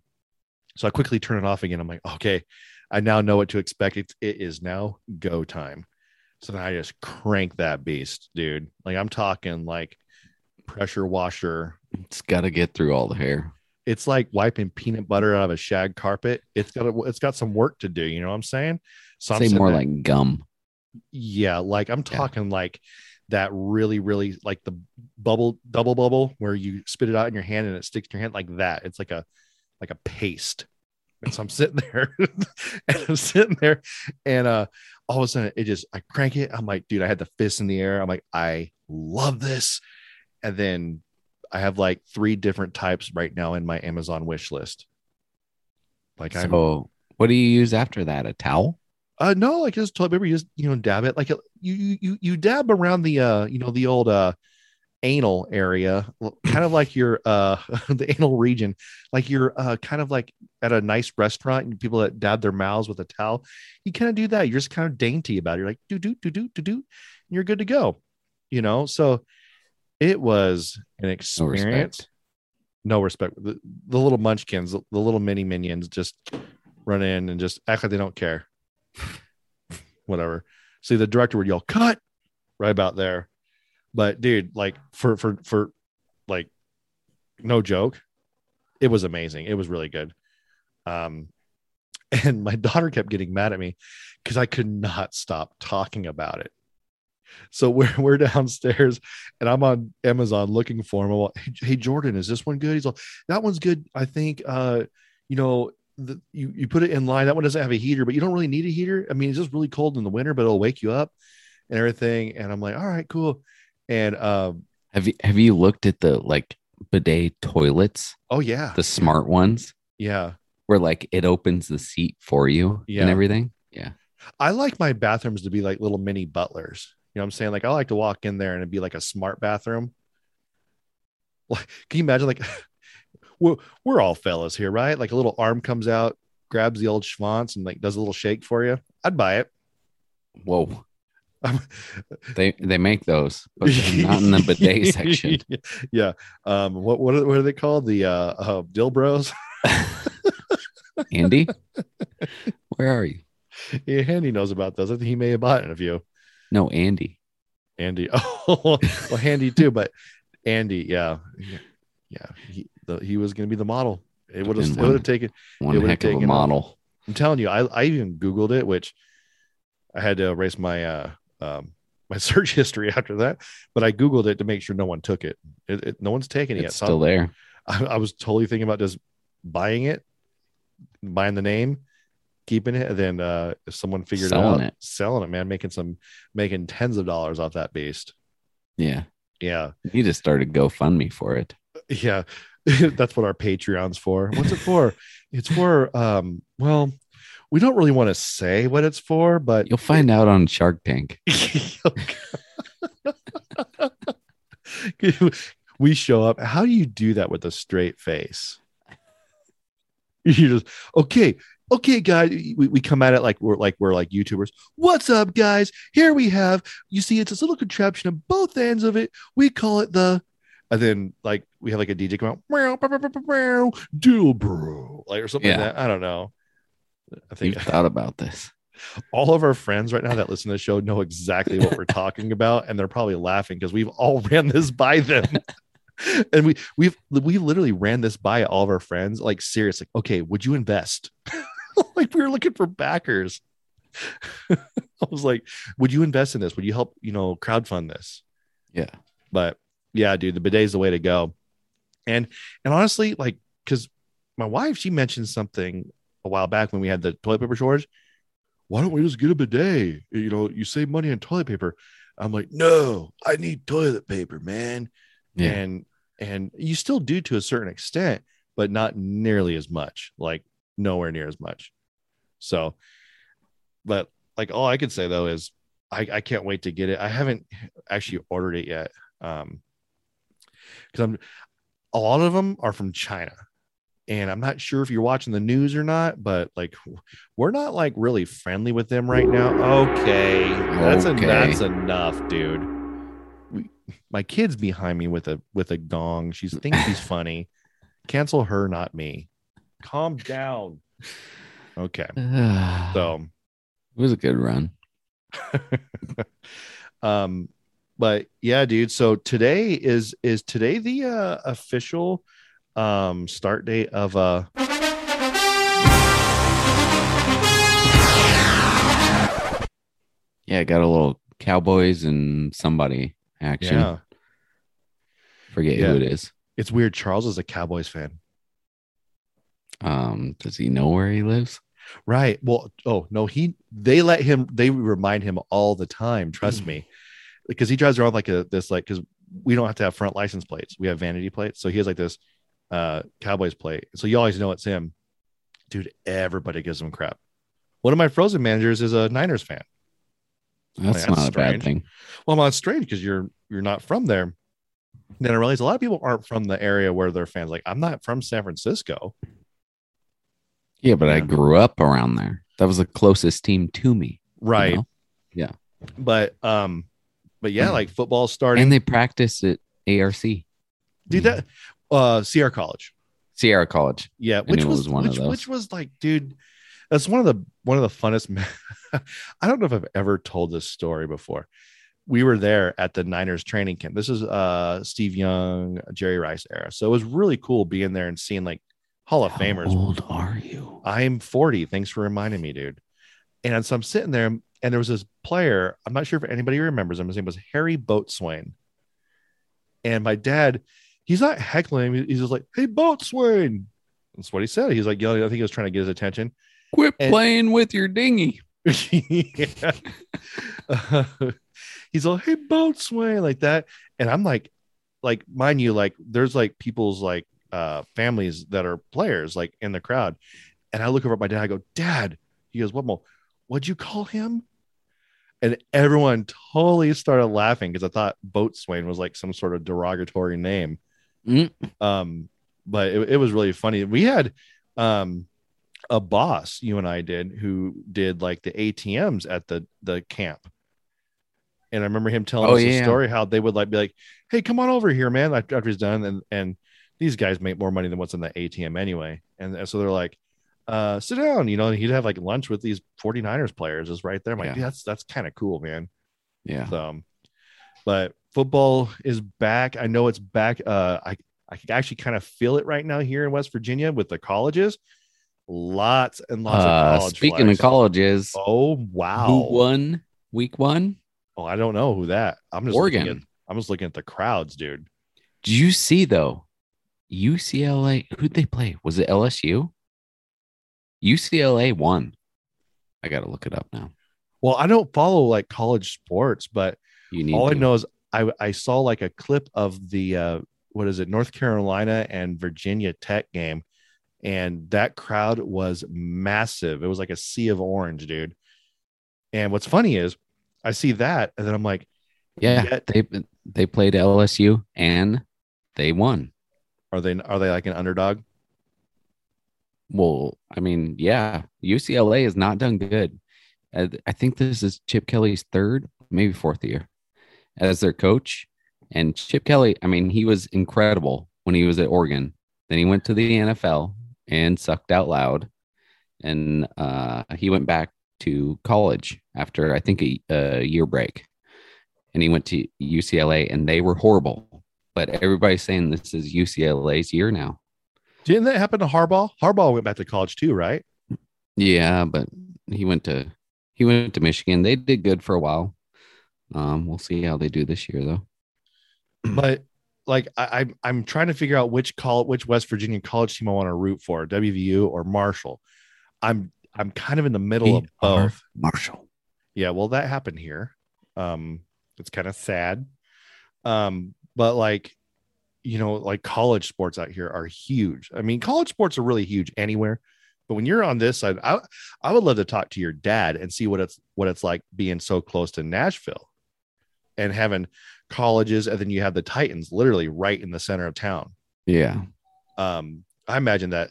So I quickly turn it off again. I'm like, okay, I now know what to expect. It, it is now go time. So then I just crank that beast, dude. Like I'm talking like pressure washer. It's got to get through all the hair. It's like wiping peanut butter out of a shag carpet. It's got a, it's got some work to do. You know what I'm saying? So I'm Say more there- like gum. Yeah like i'm Yeah. talking like that really really like the bubble double bubble where you spit it out in your hand and it sticks to your hand like that it's like a like a paste and so i'm sitting there [LAUGHS] and i'm sitting there and uh all of a sudden it just i crank it i'm like dude i had the fist in the air i'm like i love this and then i have like three different types right now in my amazon wish list like i'm what do you use after that? A towel? Uh no, like just toilet paper, you just you know, dab it. Like you you you you dab around the uh you know the old uh anal area, [LAUGHS] kind of like your uh [LAUGHS] the anal region, like you're uh kind of like at a nice restaurant and people that dab their mouths with a towel. You kind of do that. You're just kind of dainty about it. You're like do do do do do do, and you're good to go. You know, so it was an No experience. respect. No respect. The, the little munchkins, the, the little mini minions just run in and just act like they don't care. [LAUGHS] Whatever. See, the director would yell, cut right about there. But dude, like for for for like no joke, it was amazing. It was really good. Um [LAUGHS] and my daughter kept getting mad at me because I could not stop talking about it. So [LAUGHS] we're we're downstairs and I'm on Amazon looking for him. I'm like, hey, Jordan, is this one good? He's like, that one's good. I think uh, you know, the, you you put it in line. That one doesn't have a heater, but you don't really need a heater. I mean, it's just really cold in the winter, but it'll wake you up and everything. And I'm like, all right, cool. And um, Have you have you looked at the like bidet toilets, oh yeah, the smart ones, yeah. where like it opens the seat for you Yeah. and everything? Yeah. I like my bathrooms to be like little mini butlers. You know what I'm saying? Like I like to walk in there and it'd be like a smart bathroom. Like, can you imagine like [LAUGHS] we're, we're all fellas here, right? Like a little arm comes out, grabs the old schwanz and like does a little shake for you. I'd buy it. Whoa. [LAUGHS] They they make those, but not in the bidet section. [LAUGHS] yeah. Um, what what are, what are they called? The uh, uh Dill Bros. [LAUGHS] Andy, Where are you? Yeah, Andy knows about those. I think he may have bought a few. No, Andy. Andy. Oh, well, Handy too, but Andy, yeah, yeah, he the, he was going to be the model. It would have it would have taken. One would've heck of a taken, model. I'm telling you, I I even googled it, which I had to erase my uh um my [LAUGHS] search history after that, but I googled it to make sure no one took it. it, it no one's taken it yet. It's So still there. I, I was totally thinking about just buying it, buying the name, keeping it, and then uh, if someone figured Selling it out, it. selling it, man, making some, making tens of dollars off that beast. Yeah. Yeah, You just started GoFundMe for it. yeah, [LAUGHS] that's what our Patreon's for. What's it for? [LAUGHS] it's for, um, well, we don't really want to say what it's for, but You'll find out on Shark Tank. [LAUGHS] we show up. How do you do that with a straight face? You just okay, okay, guys. We, we come at it like we're like we're like YouTubers. What's up, guys? Here we have. You see, it's this little contraption on both ends of it. We call it the. And then like we have like a DJ come out, meow, meow, meow, meow, dual bro, like or something Yeah. like that. I don't know. I think You've thought about this. [LAUGHS] all of our friends right now that listen to the show know exactly what we're talking [LAUGHS] about and they're probably laughing because we've all [LAUGHS] ran this by them and we we've we literally ran this by all of our friends like seriously okay would you invest like we were looking for backers i was like would you invest in this would you help you know crowdfund this Yeah. but yeah dude the bidet is the way to go. And and honestly like because my wife she mentioned something a while back when we had the toilet paper shortage. Why don't we just get a bidet? You know you save money on toilet paper. I'm like no i need toilet paper man. Yeah. and and you still do to a certain extent but not nearly as much like nowhere near as much. So but like all i could say though is i i can't wait to get it. I haven't actually ordered it yet. Um because i'm a lot of them are from china. And i'm not sure if you're watching the news or not but like we're not like really friendly with them right now. Okay. That's Okay. that's enough dude. We, my kid's behind me with a with a gong. She thinks [LAUGHS] she's funny. Cancel her not me. Calm down. Okay. [SIGHS] So it was a good run. [LAUGHS] um but yeah dude so today is is today the uh official um start date of uh Yeah, got a little Cowboys and somebody action. yeah Forget Yeah. who it is. it's weird charles is a cowboys fan Um, does he know where he lives? right well oh no he they let him they remind him all the time trust [CLEARS THROAT] me because he drives around like a this like because we don't have to have front license plates. We have vanity plates. So he has like this uh cowboys plate. So you always know it's him. Dude everybody gives him crap. One of my frozen managers is a niners fan. That's, that's not a bad strange. thing. well i'm on strange because you're you're not from there. Then i realized a lot of people aren't from the area where they're fans. Like i'm not from san francisco. Yeah, but I grew up around there. That was the closest team to me. you right. Yeah. but um but yeah like football starting And they practiced at ARC, do that uh sierra college Sierra College. Yeah, which was, was one of which, those. which was like, dude, that's one of the one of the funnest. [LAUGHS] I don't know if I've ever told this story before. We were there at the Niners training camp. This is uh Steve Young, Jerry Rice era, so it was really cool being there and seeing like Hall of How Famers. old are you? I'm 40. Thanks for reminding me, dude. And so I'm sitting there, and there was this player. I'm not sure if anybody remembers him. His name was Harry Boatswain. And my dad, he's not heckling. He's just like, "Hey, Boatswain." That's what he said. He's like yelling. I think he was trying to get his attention. Quit And- playing with your dinghy. Yeah. [LAUGHS] Uh, [LAUGHS] he's like, "Hey, Boatswain," like that. And I'm like, like, mind you, like, there's like people's like uh families that are players like in the crowd. And I look over at my dad. I go, "Dad," he goes, "What? Mo? What'd you call him?" And everyone totally started laughing because I thought Boatswain was like some sort of derogatory name. Mm. Um, but it, it was really funny. We had um a boss, you and I did, who did like the ATMs at the the camp. And I remember him telling Oh, us a story how they would like be like, "Hey, come on over here, man!" After after he's done, and and these guys make more money than what's in the ATM anyway. And, and so they're like, uh, sit down. You know, he'd have like lunch with these 49ers players is right there. I'm like, Yeah. That's that's kind of cool, man. Yeah. So, but football is back. I know it's back. Uh, I I can actually kind of feel it right now here in West Virginia with the colleges. Lots and lots Uh, of college. speaking flags. of colleges, oh wow! who won week one? Oh, I don't know who that. I'm just Oregon. Looking at, I'm just looking at the crowds, dude. Did you see though? UCLA, who'd they play? Was it LSU? UCLA won. I got to look it up now. Well, I don't follow like college sports, but You need all I know is I I saw like a clip of the uh what is it North Carolina and Virginia Tech game and that crowd was massive. It was like a sea of orange, dude. And what's funny is I see that and then I'm like, Yeah, yet- they they played LSU and they won. are they are they like an underdog? Well, I mean, yeah, UCLA has not done good. I, think this is Chip Kelly's third, maybe fourth year as their coach. And Chip Kelly, I mean, he was incredible when he was at Oregon. Then he went to the NFL and sucked out loud. And uh, he went back to college after, I think, a, a year break. And he went to UCLA and they were horrible. But everybody's saying this is UCLA's year now. Didn't that happen to Harbaugh? Harbaugh went back to college too, right? Yeah, but he went to he went to Michigan. They did good for a while. Um, we'll see how they do this year though. [CLEARS THROAT] but like I, I'm I'm trying to figure out which call which West Virginia college team I want to root for, WVU or Marshall. I'm I'm kind of in the middle of both. Marshall. Yeah, well, that happened here. Um, it's kind of sad. Um, but like, you know, like college sports out here are huge. I mean, college sports are really huge anywhere. But when you're on this side, I I would love to talk to your dad and see what it's what it's like being so close to Nashville and having colleges, and then you have the Titans literally right in the center of town. Yeah, Um, I imagine that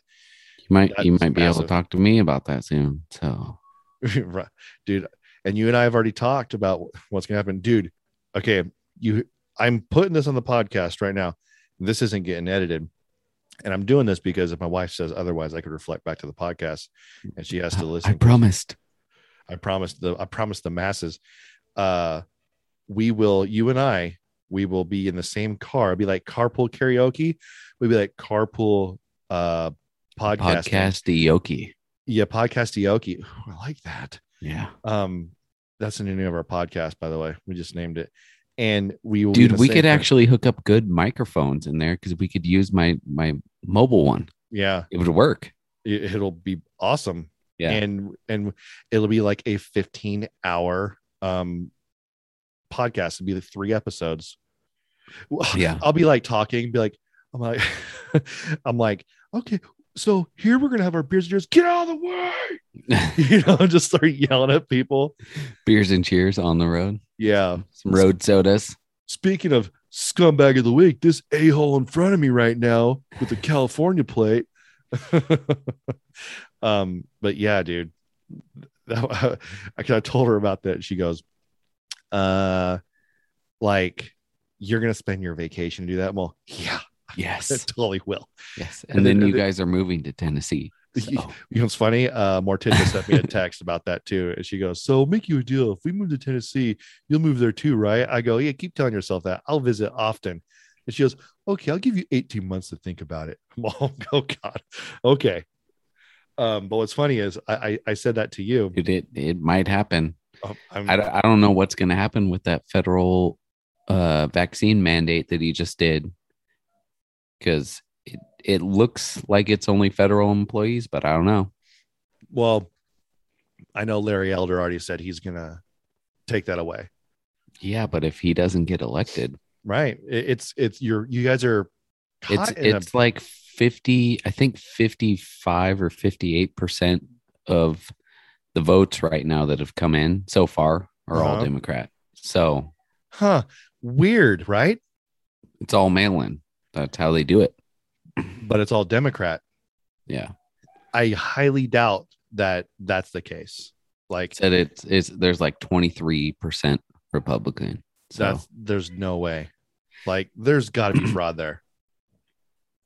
you might you might be able to talk to me about that soon. So [LAUGHS] dude. And you and I have already talked about what's gonna happen, dude. Okay, you. I'm putting this on the podcast right now. This isn't getting edited, and I'm doing this because if my wife says otherwise, I could reflect back to the podcast, and she has to listen. I promised. I promised the. I promised the masses. Uh, we will. You and I. We will be in the same car. It'll be like carpool karaoke. We'll be like carpool uh podcast. Podcast Yoki. Yeah, podcast karaoke. Ooh, I like that. Yeah, Um, that's the new name of our podcast, by the way. We just named it, and we will. dude, we could car- actually hook up good microphones in there because we could use my my mobile one. Yeah, It would work. it, it'll be awesome. Yeah. and and it'll be like a 15 hour um podcast. It'll be the three episodes. Yeah. I'll be like talking, be like, I'm like, [LAUGHS] I'm like, okay. So here we're gonna have our beers and cheers. Get out of the way, [LAUGHS] [LAUGHS] you know, just start yelling at people. Beers and cheers on the road. Yeah, Some road sodas. Speaking of scumbag of the week, this a hole in front of me right now with the California plate. [LAUGHS] um, but yeah, dude, that, [LAUGHS] I kind of told her about that. She goes, "Uh, like you're gonna spend your vacation to do that." Well, yeah, I Yes. [LAUGHS] totally will. Yes. And And then then- you guys are moving to Tennessee. So, [LAUGHS] You know what's funny? Uh, sent me a text about that too, and she goes, "So, make you a deal. If we move to Tennessee, you'll move there too, right?" I go, "Yeah, keep telling yourself that. I'll visit often." And she goes, "Okay, I'll give you 18 months to think about it." [LAUGHS] Oh God, okay. Um, but what's funny is I, I I said that to you. dude, it, it might happen. Um, I, don't- I don't know what's going to happen with that federal uh, vaccine mandate that he just did because it, looks like it's only federal employees, but I don't know. well, I know Larry Elder already said he's gonna take that away. Yeah, but if he doesn't get elected, Right? It- it's it's you're you guys are it's in a- it's like 50, I think 55 or 58% of the votes right now that have come in so far are all Uh-huh. Democrat. So huh weird, right? it's all mail in. That's how they do it. But it's all Democrat. Yeah. I highly doubt that that's the case. Like said it's it's there's like 23% Republican. So that's there's no way. Like there's got to be [CLEARS THROAT] fraud there.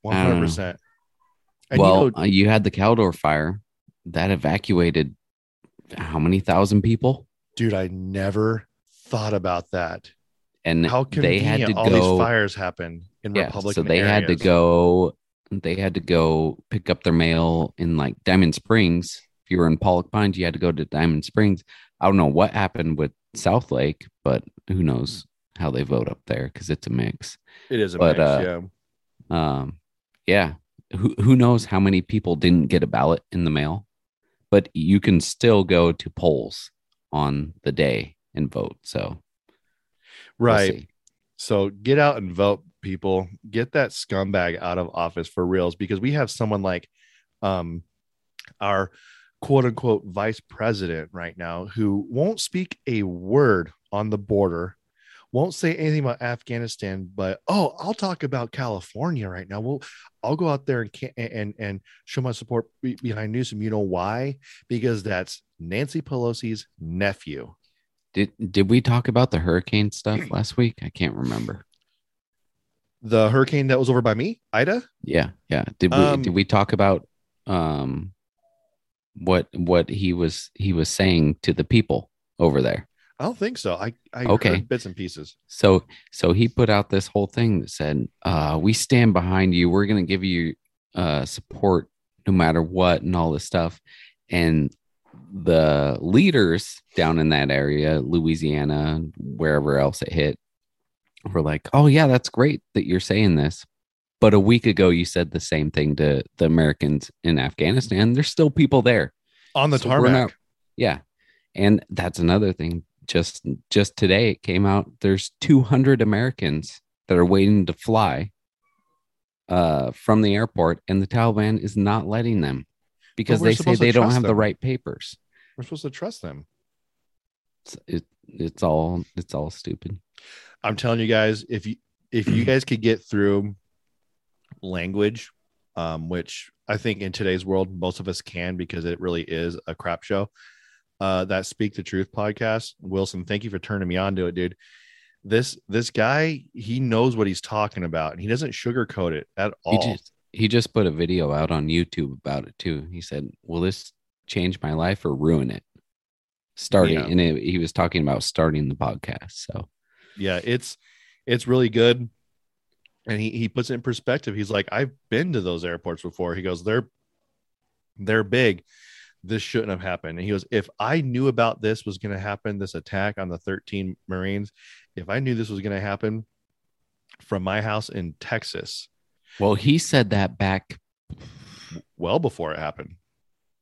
One I don't know. hundred percent. And well, you know, uh, you had the Caldor fire that evacuated how many thousand people? Dude, I never thought about that. And How they had to all go. these fires happen in yeah, Republican so they had to go. They had to go pick up their mail in like Diamond Springs. If you were in Pollock Pines, you had to go to Diamond Springs. I don't know what happened with South Lake, but who knows how they vote up there because it's a mix. It is a but, mix, uh, yeah. Um, yeah, who who knows how many people didn't get a ballot in the mail, but you can still go to polls on the day and vote. So Right. see. So get out and vote, people. Get that scumbag out of office for reals because we have someone like um our quote unquote vice president right now who won't speak a word on the border, won't say anything about Afghanistan, but oh, I'll talk about California right now. Well, I'll go out there and can, and and show my support behind Newsom. You know why? Because that's Nancy Pelosi's nephew. Did did we talk about the hurricane stuff [CLEARS THROAT] last week? I can't remember. The hurricane that was over by me, Ida. Yeah, yeah. Did we Um, did we talk about um what what he was he was saying to the people over there? I don't think so. I I Okay. bits and pieces. So so he put out this whole thing that said, uh, we stand behind you. We're gonna give you uh support no matter what and all this stuff. And the leaders down in that area, Louisiana, wherever else it hit, were like, Oh yeah, that's great that you're saying this. But a week ago you said the same thing to the Americans in Afghanistan. There's still people there. On the So tarmac. not- yeah. And that's another thing. Just just today it came out there's 200 Americans that are waiting to fly uh from the airport and the Taliban is not letting them because they say they don't have the right papers. We're supposed to trust them. It's, it, it's all it's all stupid. I'm telling you guys, if you if you [CLEARS THROAT] guys could get through language, um, which I think in today's world most of us can because it really is a crap show. Uh, that Speak the Truth podcast, Wilson. Thank you for turning me on to it, dude. This this guy, he knows what he's talking about, and he doesn't sugarcoat it at He all. just he just put a video out on YouTube about it too. He said, "Will this change my life or ruin it?" Starting Yeah. and it, he was talking about starting the podcast. So yeah it's it's really good and he he puts it in perspective he's like i've been to those airports before he goes they're they're big this shouldn't have happened and he goes if i knew about this was going to happen this attack on the 13 marines if i knew this was going to happen from my house in texas Well, he said that back well before it happened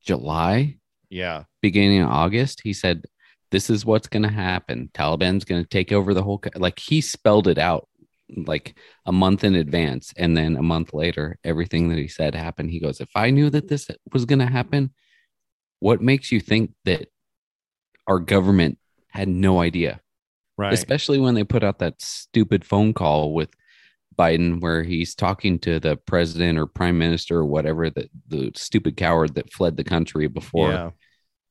July, yeah beginning of August. He said, This is what's going to happen. Taliban's going to take over the whole. co-" Like he spelled it out like a month in advance. And then a month later, everything that he said happened. He goes, If I knew that this was going to happen, what makes you think that our government had no idea? right especially when they put out that stupid phone call with Biden where he's talking to the president or prime minister or whatever that the stupid coward that fled the country before yeah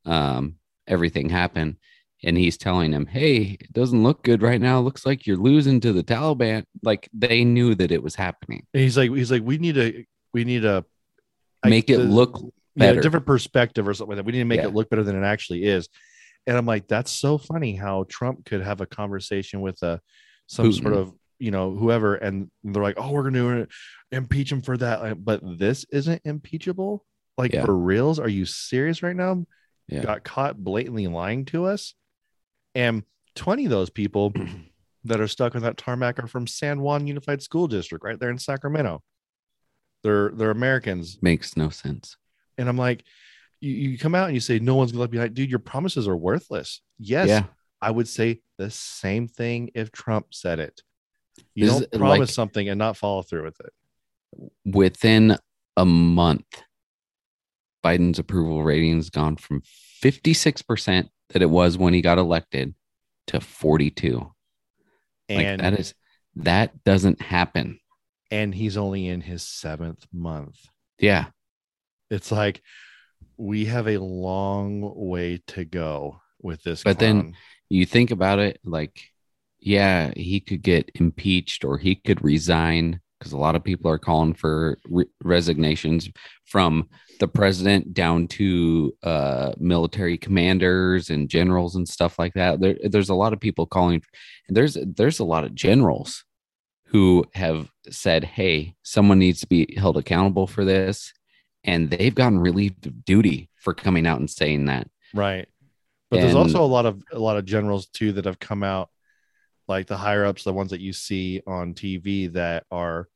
um, everything happened and he's telling him hey it doesn't look good right now looks like you're losing to the Taliban like they knew that it was happening and he's like he's like we need to we need to make it the- look yeah, better. a different perspective or something like that. We need to make Yeah. it look better than it actually is. And I'm like, that's so funny how Trump could have a conversation with a some Putin. sort of you know whoever, and they're like, oh, we're going to impeach him for that, Like, but this isn't impeachable. Like Yeah. for reals? Are you serious right now? Yeah. Got caught blatantly lying to us, and 20 of those people [CLEARS THROAT] that are stuck on that tarmac are from San Juan Unified School District, right there in Sacramento. They're they're Americans makes no sense and I'm like, you, you come out and you say, no one's gonna let me like, dude, your promises are worthless. Yes, yeah I would say the same thing if Trump said it. You This don't promise like- something and not follow through with it. within a month, Biden's approval rating has gone from 56% that it was when he got elected to 42. Like And that is that doesn't happen. and he's only in his seventh month. Yeah. It's like we have a long way to go with this. But then- You think about it like yeah, he could get impeached or he could resign because a lot of people are calling for re- resignations from the president down to uh, military commanders and generals and stuff like that. There, there's a lot of people calling, and there's there's a lot of generals who have said, "Hey, someone needs to be held accountable for this," and they've gotten relieved of duty for coming out and saying that. Right. But there's also a lot of a lot of generals too that have come out, like the higher ups, the ones that you see on TV that are,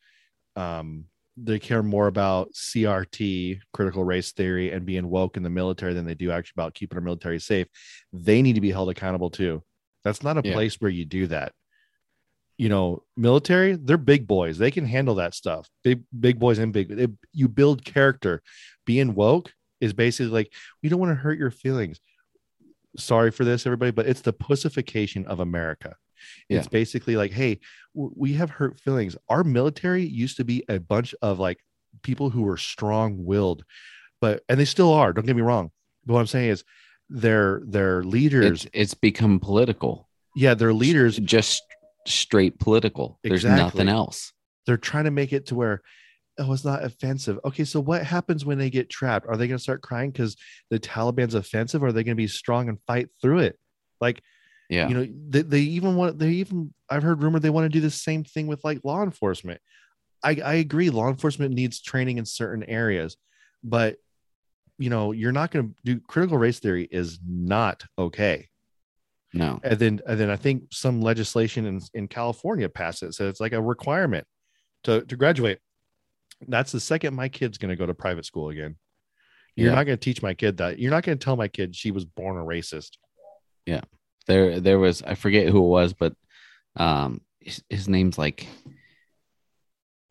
um, they care more about CRT, critical race theory, and being woke in the military than they do actually about keeping our military safe. They need to be held accountable too. That's not a Yeah. place where you do that. You know, military, they're big boys. They can handle that stuff. Big, big boys and big. They, you build character. Being woke is basically like we don't want to hurt your feelings. Sorry for this, everybody, but it's the pussification of America. It's basically like, hey, w- we have hurt feelings. Our military used to be a bunch of like people who were strong-willed, but and they still are. Don't get me wrong. But what I'm saying is, their their leaders, It's it's become political, yeah, their leaders just straight political. There's Exactly. nothing else. they're trying to make it to where oh it's not offensive okay so what happens when they get trapped are they going to start crying because the taliban's offensive or are they going to be strong and fight through it like Yeah, you know they, they even want they even i've heard rumor they want to do the same thing with like law enforcement i i agree law enforcement needs training in certain areas but you know you're not going to do critical race theory is not okay no, and then and then I think some legislation in, in California passed it. So it's like a requirement to, to graduate. That's the second my kid's gonna go to private school again. You're Yeah. not gonna teach my kid that. You're not gonna tell my kid she was born a racist. There there was I forget who it was, but um, his, his name's like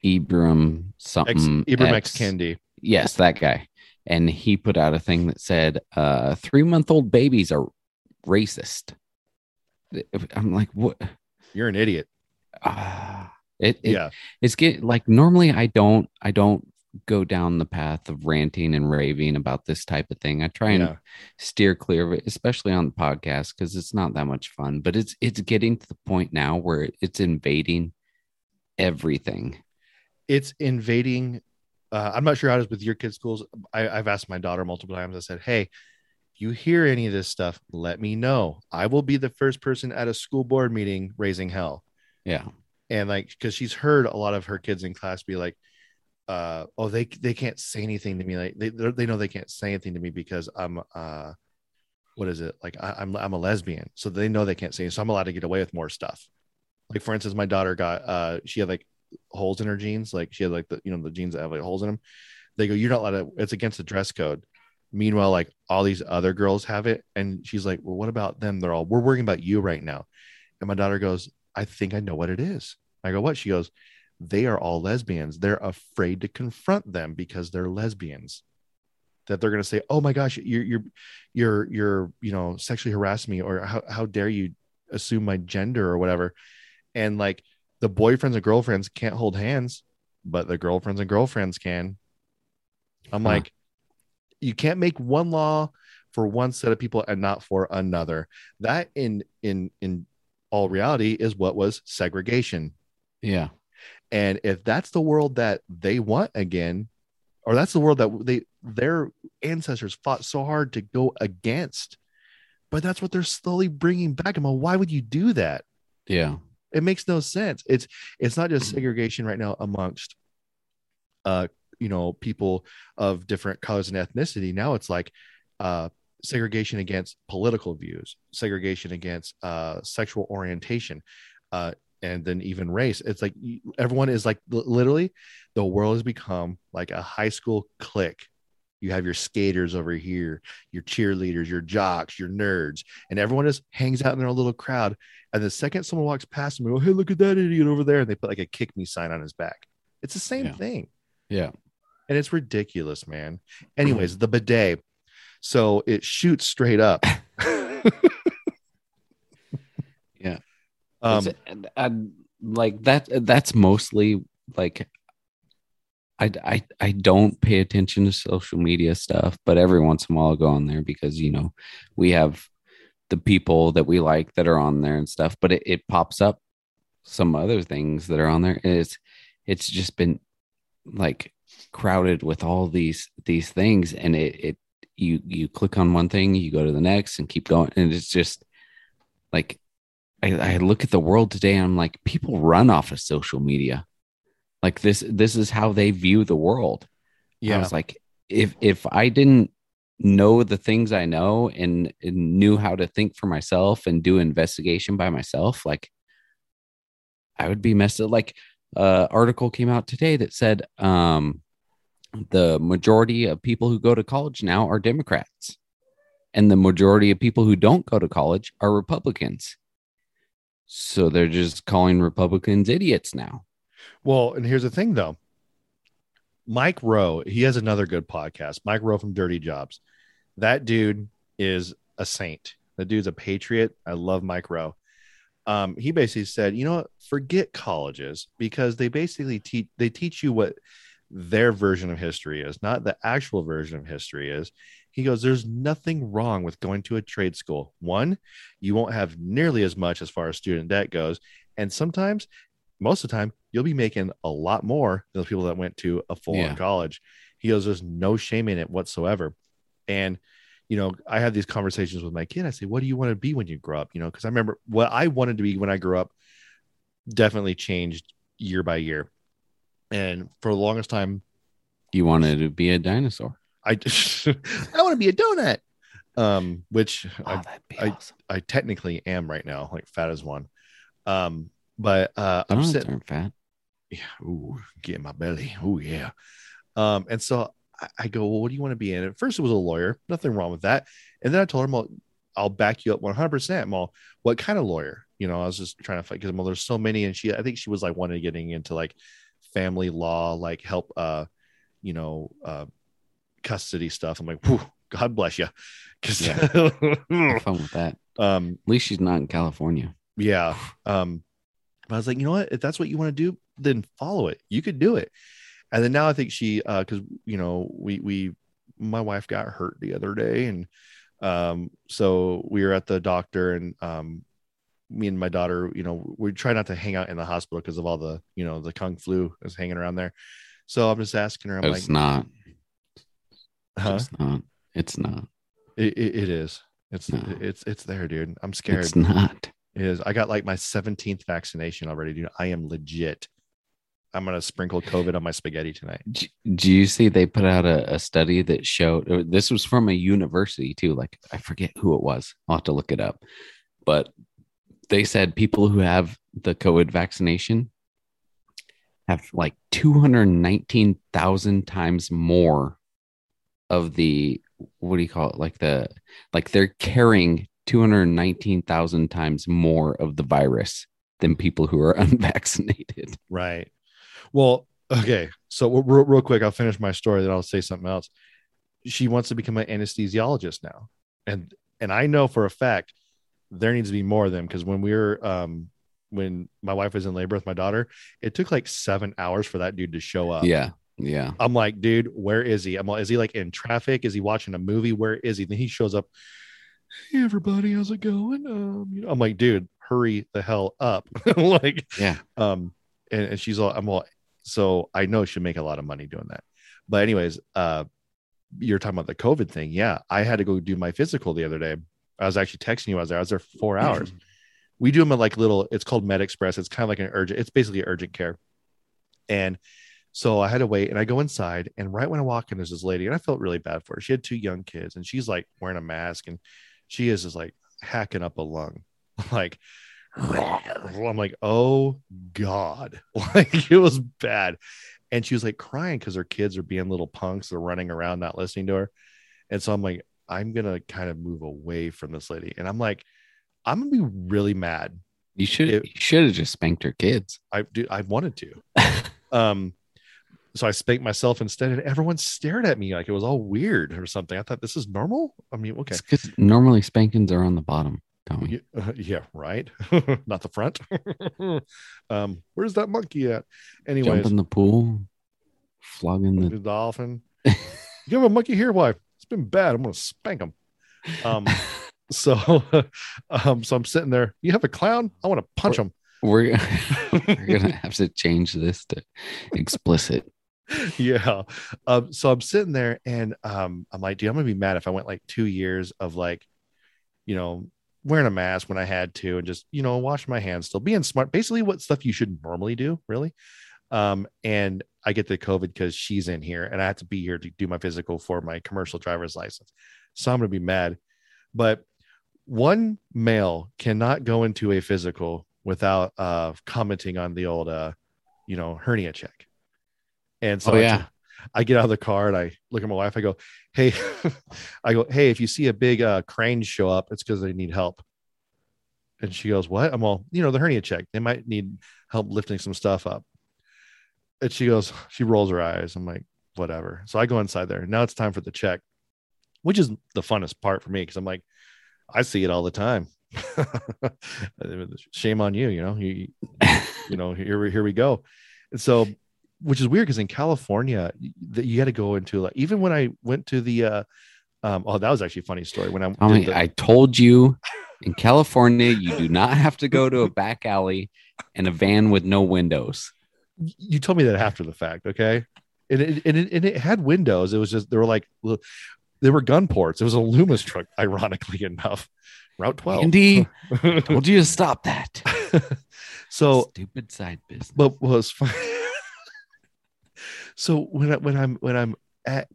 Ibram something. Ibram X X. Kendi. Yes, that guy. And he put out a thing that said, uh, three month old babies are racist. I'm like, what? You're an idiot. Ah, it, it yeah. it's get like normally I don't I don't go down the path of ranting and raving about this type of thing. I try and Yeah. steer clear of it, especially on the podcast because it's not that much fun. But it's it's getting to the point now where it's invading everything. It's invading. Uh, I'm not sure how it is with your kids' schools. I, I've asked my daughter multiple times. I said, Hey, if you hear any of this stuff, let me know. I will be the first person at a school board meeting raising hell. Yeah, and like because she's heard a lot of her kids in class be like uh oh they they can't say anything to me like they they're- know they can't say anything to me because i'm uh what is it? Like I, i'm i'm a lesbian so they know they can't say so i'm allowed to get away with more stuff. Like for instance my daughter got uh she had like holes in her jeans like she had like the you know the jeans that have like holes in them. They go you're not allowed to it's against the dress code. Meanwhile like all these other girls have it and she's like well what about them? They're all we're worrying about you right now. And my daughter goes I think I know what it is. I go, what? She goes, they are all lesbians. They're afraid to confront them because they're lesbians. That they're going to say, oh my gosh, you're, you're, you're, you're, you know, sexually harassing me, or how, how dare you assume my gender or whatever. And like the boyfriends and girlfriends can't hold hands, but the girlfriends and girlfriends can. I'm Huh. like, you can't make one law for one set of people and not for another. That in in in all reality is what was segregation. yeah, And if that's the world that they want again, or that's the world that they their ancestors fought so hard to go against, but that's what they're slowly bringing back. I'm like, why would you do that? yeah, It makes no sense. It's it's not just segregation right now amongst, uh, you know, people of different colors and ethnicity. Now it's like, uh, segregation against political views, segregation against uh, sexual orientation, uh, and then even race. It's like everyone is like literally, the world has become like a high school clique. You have your skaters over here, your cheerleaders, your jocks, your nerds, and everyone just hangs out in their little crowd. And the second someone walks past them, go, "Hey, look at that idiot over there!" and they put like a "kick me" sign on his back. It's the same Yeah. thing yeah. and it's ridiculous, man. Mm-hmm. Anyways, the bidet. So it shoots straight up. [LAUGHS] Um, It's- I, like that. That's mostly like I, I I don't pay attention to social media stuff, but every once in a while I'll go on there because you know we have the people that we like that are on there and stuff. But it, it pops up some other things that are on there. And it's it's just been like crowded with all these these things and it it you you click on one thing you go to the next and keep going and it's just like I, I look at the world today and I'm like people run off of social media like this this is how they view the world Yeah. I was like, if if I didn't know the things I know and, and knew how to think for myself and do investigation by myself, like I would be messed up. Like uh article came out today that said um the majority of people who go to college now are Democrats. And the majority of people who don't go to college are Republicans. So they're just calling Republicans idiots now. Well, and here's the thing though. Mike Rowe, he has another good podcast. Mike Rowe from Dirty Jobs. That dude is a saint. The dude's a patriot. I love Mike Rowe. Um, he basically said, you know what, forget colleges because they basically teach they teach you what their version of history is, not the actual version of history is. He goes, There's nothing wrong with going to a trade school. One, you won't have nearly as much as far as student debt goes. And sometimes most of the time you'll be making a lot more than those people that went to a full on Yeah. college. He goes, There's no shame in it whatsoever. And you know, I have these conversations with my kid. I say, What do you want to be when you grow up? You know, because I remember what I wanted to be when I grew up definitely changed year by year. And for the longest time, You wanted to be a dinosaur. I [LAUGHS] I want to be a donut. Um, which I Oh, I- awesome. I technically am right now, like fat as one. Um, but uh I'm sitting aren't fat. yeah, ooh, get in my belly. Oh yeah. Um, and so I, I go, well, what do you want to be in? At first, it was a lawyer. Nothing wrong with that. And then I told him, well, I'll back you up 100. percent Well, what kind of lawyer? You know, I was just trying to fight because well, there's so many, and she, I think she was like wanting to getting into like family law, like help, uh, you know, uh, custody stuff. I'm like, whew, God bless you, because [LAUGHS] Have fun with that. um, At least she's not in California. yeah. Um, but I was like, you know what? If that's what you want to do, then follow it. You could do it. And then now I think she, uh, because you know, we we my wife got hurt the other day, and um, so we were at the doctor, and um, me and my daughter, you know, we try not to hang out in the hospital because of all the, you know, the kung flu is hanging around there. So I'm just asking her, I'm it's like, not. Huh? It's not. It's not. It, it, it is. It's No. it's it's there, dude. I'm scared. It's not. It is. I got like my 17th vaccination already, dude. I am legit. I'm gonna sprinkle COVID on my spaghetti tonight. Do you see they put out a, a study that showed uh, this was from a university too? Like I forget who it was. I'll have to look it up. But they said people who have the COVID vaccination have like 219,000 times more of the what do you call it? Like the like they're carrying 219,000 times more of the virus than people who are [LAUGHS] unvaccinated. Right. Well, okay. So real, real quick, I'll finish my story, then I'll say something else. She wants to become an anesthesiologist now, and and I know for a fact there needs to be more of them because when we were um when my wife was in labor with my daughter, it took like seven hours for that dude to show up. Yeah. Yeah. I'm like, dude, where is he? I'm like, is he like in traffic? Is he watching a movie? Where is he? Then he shows up. Hey, everybody, how's it going? Um, you know, I'm like, dude, hurry the hell up. [LAUGHS] like, Yeah. um, and, and she's all, I'm all, so I know she'll make a lot of money doing that. But anyways, uh, you're talking about the COVID thing. Yeah, I had to go do my physical the other day. I was actually texting you. I was there. I was there for four hours. [LAUGHS] we do them at like little. It's called Med Express. It's kind of like an urgent. It's basically urgent care. And so I had to wait, and I go inside, and right when I walk in, there's this lady, and I felt really bad for her. She had two young kids, and she's like wearing a mask, and she is just like hacking up a lung, [LAUGHS] like. [LAUGHS] I'm like, oh God. [LAUGHS] Like it was bad. And she was like crying because her kids are being little punks. They're running around, not listening to her. And so I'm like, I'm gonna kind of move away from this lady. And I'm like, I'm gonna be really mad. You should It- you should have just spanked her kids. I do I wanted to. um so I spanked myself instead, and everyone stared at me like it was all weird or something. I thought this is normal. I mean, okay. Because normally spankings are on the bottom, Tommy. Yeah, uh, yeah, right. [LAUGHS] Not the front. [LAUGHS] um, where's that monkey at? Jump in the pool, flogging the the dolphin. [LAUGHS] you have a monkey here, why? It's been bad. I'm gonna spank him. Um, so, um, so I'm sitting there. You have a clown? I want to punch him. we're, we're gonna have to change this to explicit. [LAUGHS] yeah. Um, so I'm sitting there and um, I'm like, dude, I'm gonna be mad if I went like two years of like, you know, wearing a mask when I had to and just, you know, washing my hands still being smart, basically what stuff you should normally do, really. Um, and I get the COVID because she's in here and I have to be here to do my physical for my commercial driver's license. So I'm gonna be mad. But one male cannot go into a physical without uh commenting on the old uh you know hernia check and so Oh, I yeah. t- I get out of the car and I look at my wife. I go, "Hey, [LAUGHS] I go, hey, if you see a big uh, crane show up, it's because they need help." And she goes, "What?" I'm all, you know, the hernia check. They might need help lifting some stuff up. And she goes, she rolls her eyes. I'm like, whatever. So I go inside there. Now it's time for the check, which is the funnest part for me because I'm like, I see it all the time. [LAUGHS] Shame on you, you know. You, you [LAUGHS] know, here we here we go. And so, which is weird because in California, that you had to go into like even when I went to the uh um oh that was actually a funny story when I the- I told you in California, you do not have to go to a back alley and a van with no windows. you told me that after the fact, okay? And it, and it, and it had windows. It was just they were like li- they were gun ports. It was a Loomis truck, ironically enough. Route 12. Andy, [LAUGHS] told you to stop that. so Stupid side business. but was fun. So when I, when I'm when I'm at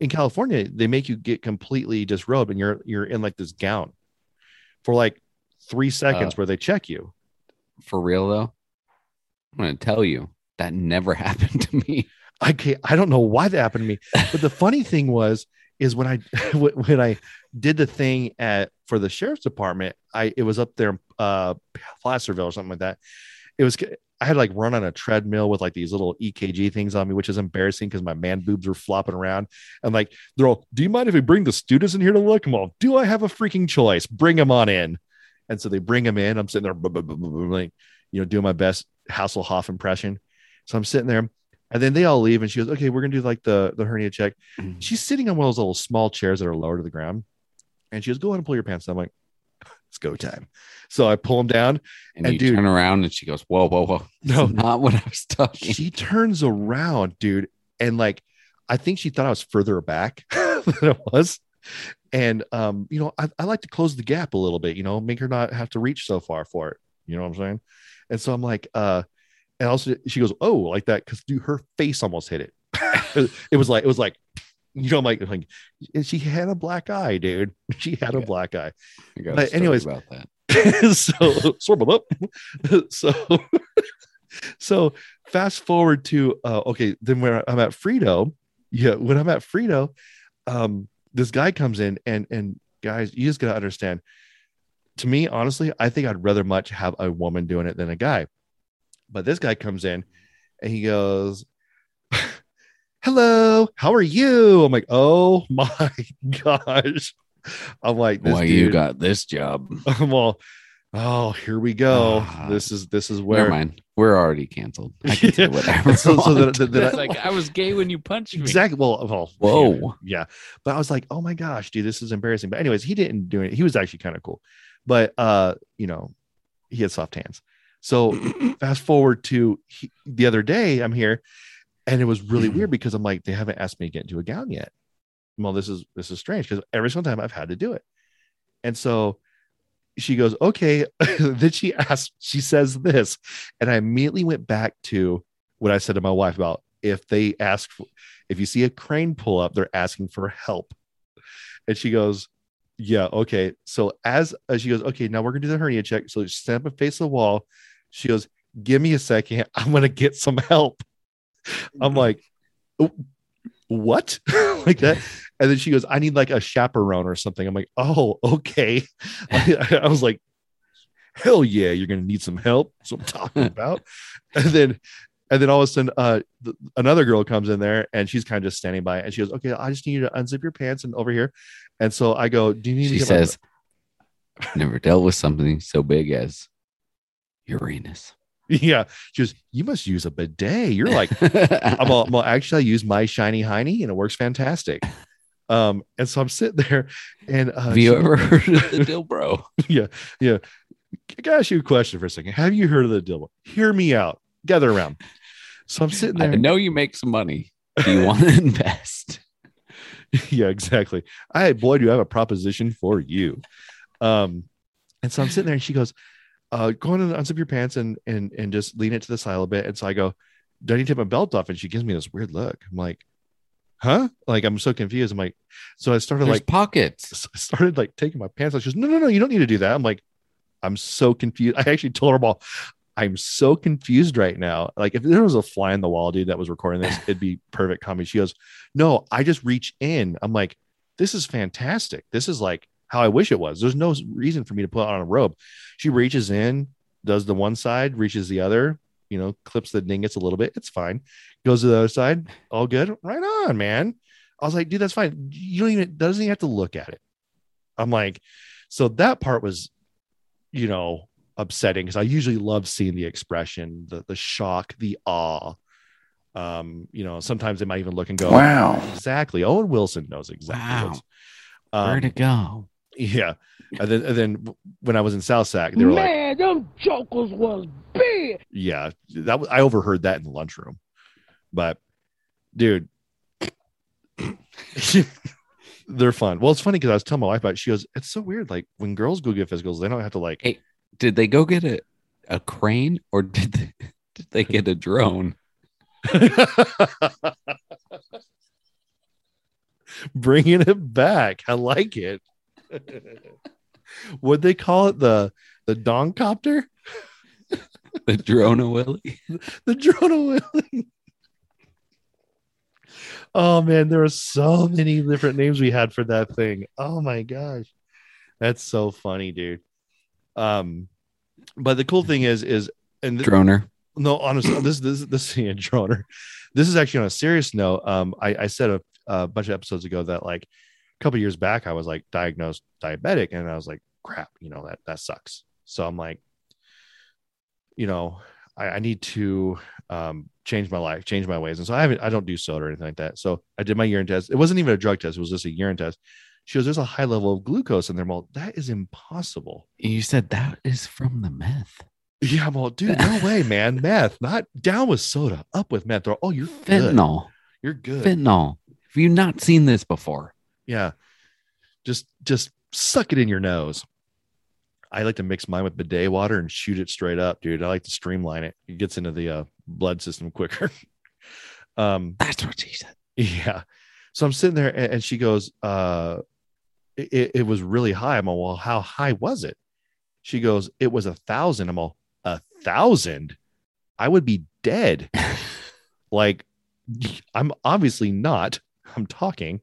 in California, they make you get completely disrobed and you're you're in like this gown for like three seconds Uh, where they check you. For real though, I'm gonna tell you that never [LAUGHS] happened to me. I can't, I don't know why that happened to me. [LAUGHS] But the funny thing was, is when I [LAUGHS] when I did the thing at for the sheriff's department, I it was up there, in, uh, Placerville or something like that. It was I had like run on a treadmill with like these little EKG things on me, which is embarrassing because my man boobs were flopping around. And like they're all, do you mind if we bring the students in here to look? I'm all, do I have a freaking choice? Bring them on in. And so they bring them in. I'm sitting there, like you know, doing my best Hasselhoff impression. So I'm sitting there. And then they all leave, and she goes, "Okay, we're gonna do like the the hernia check." Mm-hmm. She's sitting on one of those little small chairs that are lower to the ground, and she goes, "Go ahead and pull your pants down." I'm like, "It's go time." So I pull them down. And, And you dude- turn around and she goes, "Whoa, whoa, whoa! No. Not what I was [LAUGHS] talking." She turns around, dude, and like I think she thought I was further back [LAUGHS] than I was. And um, you know, I, I like to close the gap a little bit, you know, make her not have to reach so far for it. You know what I'm saying? And so I'm like, uh, and also she goes, Oh, like that, because dude, her face almost hit it. [LAUGHS] it was like, it was like, you know, I'm like, like she had a black eye, dude. [LAUGHS] She had a black eye. I got a but anyways, about that. [LAUGHS] so sort of up. [LAUGHS] so so fast forward to uh okay, then when I'm at Frito, yeah, when I'm at Frito, um, this guy comes in and and guys, you just gotta understand. To me, honestly, I think I'd rather much have a woman doing it than a guy. But this guy comes in and he goes, Hello, how are you? I'm like, oh [LAUGHS] my gosh. I'm like, this Why dude, you got this job? [LAUGHS] I'm oh, here we go. Ah, this is this is Never where mind. We're already canceled. I can [LAUGHS] Yeah. whatever. so, so that, that, that I- like I was gay when you punched me. exactly. Well, well, Whoa. yeah. But I was like, oh my gosh, dude, this is embarrassing. But anyways, he didn't do it. He was actually kind of cool, but uh, you know, he had soft hands. So [CLEARS THROAT] fast forward to he, the other day, I'm here, and it was really mm-hmm. weird because I'm like, they haven't asked me to get into a gown yet. Well, this is this is strange because every single time I've had to do it, and so she goes, okay. [LAUGHS] then she asks, she says this, and I immediately went back to what I said to my wife about if they ask, for, if you see a crane pull up, they're asking for help, and she goes, yeah, okay. So as, as she goes, okay, now we're gonna do the hernia check. So she stand up and face the wall. She goes, give me a second. [LAUGHS] I'm gonna get some help. I'm like, "Oh, what? [LAUGHS] like that. And then she goes, I need like a chaperone or something. I'm like, oh, okay. [LAUGHS] I, I was like, hell yeah, you're gonna need some help. That's what I'm talking [LAUGHS] about. and then and then all of a sudden, uh, th- another girl comes in there and she's kind of just standing by, and she goes, "Okay, I just need you to unzip your pants and over here." And so I go, "Do you need?" She me to get my-" says, "I've never dealt with something so big as Uranus." [LAUGHS] "Yeah." She goes, "You must use a bidet." You're like, [LAUGHS] I'm all, well, actually, I use my shiny hiney and it works fantastic. Um, and so I'm sitting there, and uh, Have you she- ever heard of the Dilbro? [LAUGHS] yeah, yeah. I gotta ask you a question for a second. Have you heard of the Dilbro? Hear me out. Gather around. So I'm sitting there. I know you make some money. Do you want to invest? yeah, exactly. I boy, do I have a proposition for you. Um, and so I'm sitting there, and she goes, uh, "Go on and unzip your pants and and and just lean it to the side a little bit." And so I go, "Do I need to take my belt off?" And she gives me this weird look. I'm like, "Huh?" Like I'm so confused. I'm like, so I started There's like pockets. I started like taking my pants off. She goes, No, no, no, you don't need to do that. I'm like, I'm so confused. [LAUGHS] I actually told her all, I'm so confused right now. Like, if there was a fly in the wall, dude, that was recording this, it'd be perfect comedy. She goes, No, I just reach in. I'm like, This is fantastic. This is like how I wish it was. There's no reason for me to put on a robe. She reaches in, does the one side, reaches the other, you know, clips the dingus a little bit. It's fine. Goes to the other side. All good. Right on, man. I was like, dude, that's fine. You don't even doesn't even have to look at it. I'm like, so that part was, you know, upsetting because I usually love seeing the expression, the the shock, the awe. Um, you know, sometimes they might even look and go, Wow. exactly. Owen Wilson knows exactly. Wow. Um, Where to go? Yeah. And then, and then when I was in South Sac, they were like, Man, them jokers was big. yeah, that was, I overheard that in the lunchroom. But dude, [LAUGHS] they're fun. Well, it's funny because I was telling my wife about it. She goes, It's so weird. Like when girls go get physicals, they don't have to like Hey. Did they go get a, a crane or did they, did they get a drone? [LAUGHS] bringing it back. I like it. Would they call it the the Dong copter? The drone a Willie? The drone Willie. Oh man, there were so many different names we had for that thing. Oh my gosh. That's so funny, dude. Um, but the cool thing is, is and th- Droner. no, honestly, [CLEARS THROAT] this this this is yeah, droner. This is actually on a serious note. Um, I, I said a, a bunch of episodes ago that like a couple years back I was like diagnosed diabetic, and I was like, crap, you know that that sucks. So I'm like, you know, I, I need to um change my life, change my ways, and so I haven't I don't do soda or anything like that. So I did my urine test. It wasn't even a drug test; it was just a urine test. She goes, "There's a high level of glucose in there." Well, that is impossible. You said that is from the meth. Yeah, I'm dude, no way, man. Meth, not down with soda, up with meth. Oh, you're good. Fentanyl. You're good. Fentanyl. Have you not seen this before? Yeah. Just just suck it in your nose. I like to mix mine with bidet water and shoot it straight up, dude. I like to streamline it. It gets into the uh, blood system quicker. [LAUGHS] um, That's what she said. yeah. So I'm sitting there and, and she goes, uh, it, it was really high. I'm all, well, how high was it? She goes, it was a thousand. I'm all, a thousand? I would be dead. [LAUGHS] like, I'm obviously not. I'm talking.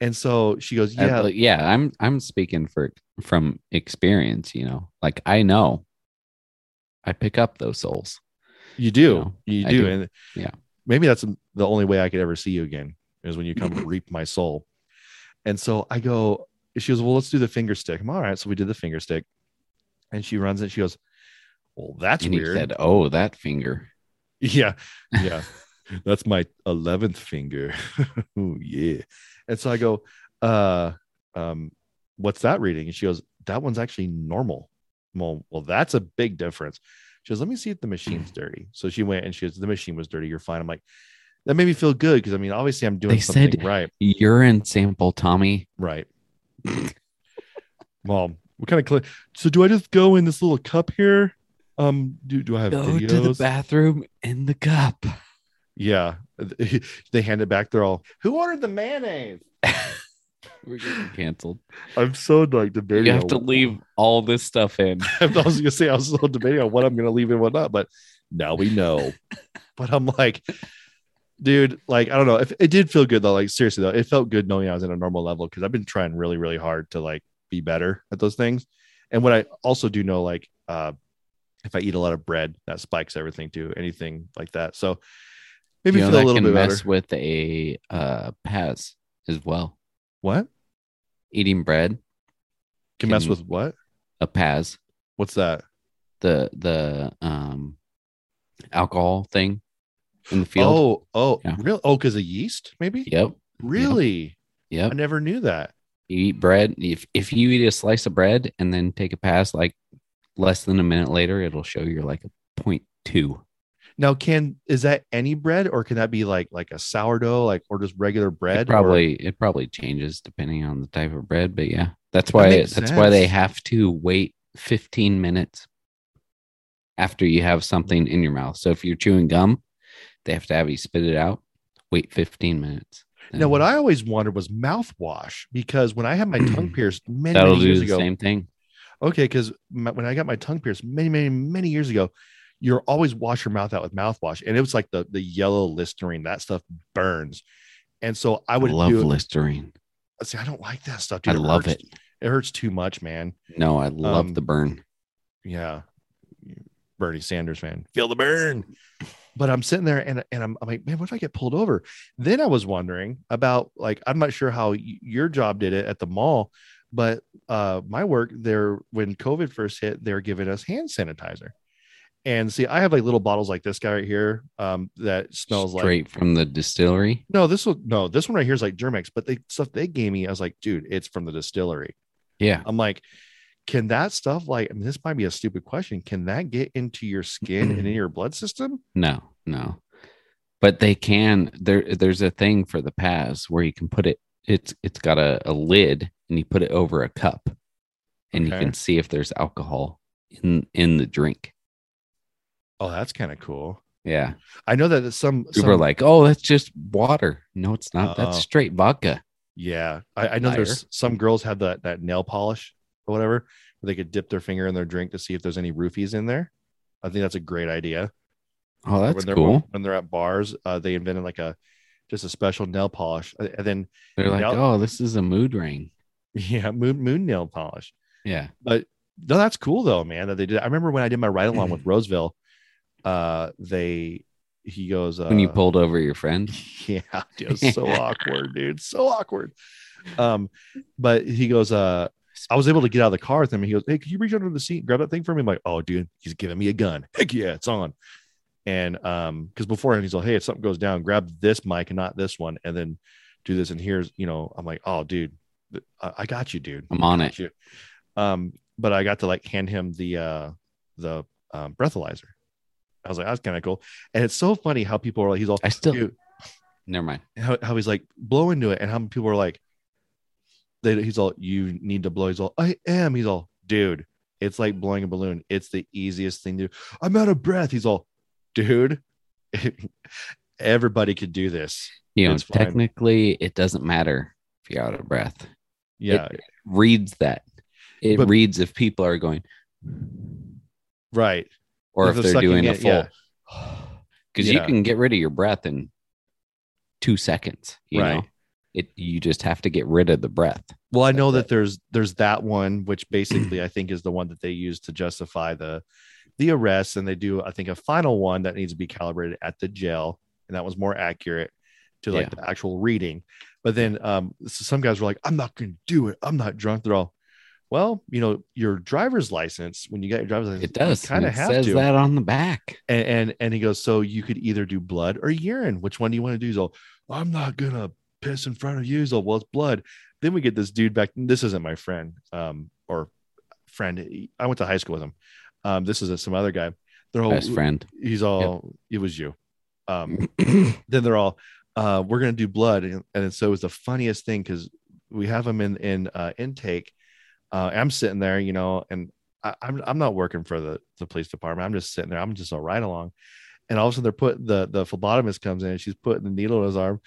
And so she goes, Uh, yeah, but yeah. I'm I'm speaking for from experience. You know, like I know. I pick up those souls. you do. know, you do. do. And Yeah. maybe that's the only way I could ever see you again is when you come reap my soul. And so I go, she goes, well, let's do the finger stick. I'm all right. So we did the finger stick. And she runs it. She goes, well, that's and he weird. said, "Oh, that finger." [LAUGHS] Yeah. Yeah. That's my 11th finger. [LAUGHS] oh, yeah. And so I go, uh, um, what's that reading? And she goes, that one's actually normal. Well, well, that's a big difference. She goes, let me see if the machine's [CLEARS THROAT] dirty. So she went and she goes, the machine was dirty. You're fine. I'm like, that made me feel good because I mean, obviously I'm doing They something said- right. Urine sample, Tommy. Right. [LAUGHS] well, what kind of cl- so do I just go in this little cup here? Um, do, do I have Go videos? to the bathroom in the cup. Yeah. [LAUGHS] they hand it back. They're all, who ordered the mayonnaise? [LAUGHS] We're getting canceled. I'm so like debating. You have to on- leave all this stuff in. [LAUGHS] I was gonna say I was so debating on what I'm gonna leave and what not, but now we know. but I'm like, dude, like I don't know. If it did feel good though, like seriously though, it felt good knowing I was at a normal level because I've been trying really, really hard to like be better at those things. And what I also do know, like, uh, if I eat a lot of bread, that spikes everything too, anything like that. So maybe you know, feel a little can bit mess better. with a uh, PAS as well. What Eating bread, can mess with what? a PAS, What's that? the the um alcohol thing in the field. Oh, oh, Yeah. real? Oh, because of yeast, maybe. Yep, Really? I yep. I never knew that. You eat bread. If if you eat a slice of bread and then take a PAS, like less than a minute later, it'll show you're like a point two. Now, can is that any bread, or can that be like like a sourdough, like or just regular bread? It or- probably it probably changes depending on the type of bread, but yeah, that's That why makes that's why they have to wait 15 minutes after you have something in your mouth. So if you're chewing gum, they have to have you spit it out. Wait 15 minutes. Now, what I always wondered was mouthwash because when I had my [CLEARS THROAT] tongue pierced many, that'll many do years the ago, same thing. okay, because when I got my tongue pierced many, many, many years ago, you're always wash your mouth out with mouthwash, and it was like the the yellow Listerine. That stuff burns, and so I I would love do, Listerine. See, I don't like that stuff. I Dude. love hurts- it. It hurts too much, man. No, I love Um, the burn. Yeah. Bernie Sanders fan. Feel the burn. But I'm sitting there and, and I'm, I'm like, man, what if I get pulled over? Then I was wondering about like, I'm not sure how y- your job did it at the mall, but uh my work there when COVID first hit, they're giving us hand sanitizer. And see, I have like little bottles like this guy right here um that smells like Straight from the distillery. no, this one no, this one right here is like Germ-X, but the stuff they gave me, I was like, dude, it's from the distillery. Yeah. I'm like, can that stuff like I mean, this might be a stupid question. Can that get into your skin and in [CLEARS THROAT] your blood system? No, no. But they can there there's a thing for the PAS where you can put it it's it's got a, a lid and you put it over a cup and you can see if there's alcohol in in the drink. Oh, that's kind of cool. Yeah. I know that some, People some are like, "Oh, that's just water." No, it's not. That's Uh-oh. straight vodka. yeah, I, I know Liar. there's some girls have that that nail polish or whatever where they could dip their finger in their drink to see if there's any roofies in there. I think that's a great idea. Oh, that's when they're, cool. When they're at bars, uh, they invented like a just a special nail polish, and then They're like, nail- "Oh, this is a mood ring." [LAUGHS] yeah, moon moon nail polish. Yeah. but no, that's cool though, man. That they did. I remember when I did my ride along with [CLEARS THROAT] Roseville, uh, they he goes, uh, When you pulled over your friend. [LAUGHS] yeah, dude, [LAUGHS] it was so awkward, dude, so awkward. Um, but he goes, uh, I was able to get out of the car with him. And he goes, Hey, can you reach under the seat and grab that thing for me? I'm like, Oh, dude, he's giving me a gun. [LAUGHS] Heck yeah, it's on. And um, because before he's like, Hey, if something goes down, grab this mic and not this one, and then do this. And here's, you know, I'm like, Oh, dude, I, I got you, dude. I'm on it. You. Um, but I got to like hand him the uh the um, breathalyzer. I was like, that's kind of cool. And it's so funny how people are like, he's all, I still dude, never mind. how, how he's like blow into it and how many people are like they, he's all you need to blow he's all i am he's all dude it's like blowing a balloon it's the easiest thing to do i'm out of breath he's all dude [LAUGHS] everybody could do this You know, It's fine. technically, it doesn't matter if you're out of breath. yeah It reads that. It But- reads if people are going, right or If if, they're they're doing sucking a full. [SIGHS] Because Yeah. you can get rid of your breath in two seconds. You Right. know, it. You just have to get rid of the breath. well i know That's that there's there's that one which [CLEARS THROAT] basically i think is the one that they use to justify the the arrest and they do i think a final one that needs to be calibrated at the jail and that was more accurate to like Yeah. the actual reading but then um so some guys were like i'm not gonna do it i'm not drunk they're all well you know your driver's license when you get your driver's license It does. kind of have says to. that on the back. and, and and he goes so you could either do blood or urine. Which one do you want to do? He's all i'm not gonna piss in front of you. He's all well it's blood. Then we get this dude back this isn't my friend um or friend i went to high school with him. Um this is some other guy. They're all Best friend. he's all it was you. Um [CLEARS THROAT] then they're all uh we're gonna do blood. And, and so it was the funniest thing because we have him in in uh intake uh i'm sitting there you know and I, I'm I'm not working for the the police department. I'm just sitting there. I'm just a ride along, and all of a sudden they're putting the the phlebotomist comes in and she's putting the needle in his arm.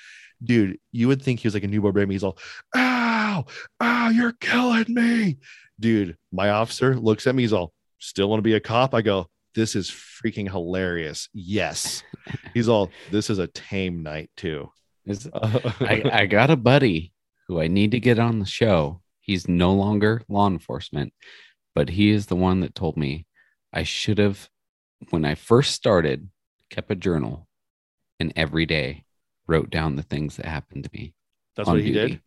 Dude, you would think he was like a newborn baby. He's all, "Ow, ow, you're killing me, dude." My officer looks at me. He's all, "Still want to be a cop?" I go, "This is freaking hilarious." Yes. He's all, "This is a tame night too." [LAUGHS] I, I got a buddy who I need to get on the show. He's no longer law enforcement, but he is the one that told me I should have, when I first started, kept a journal and every day wrote down the things that happened to me. That's what he duty. did.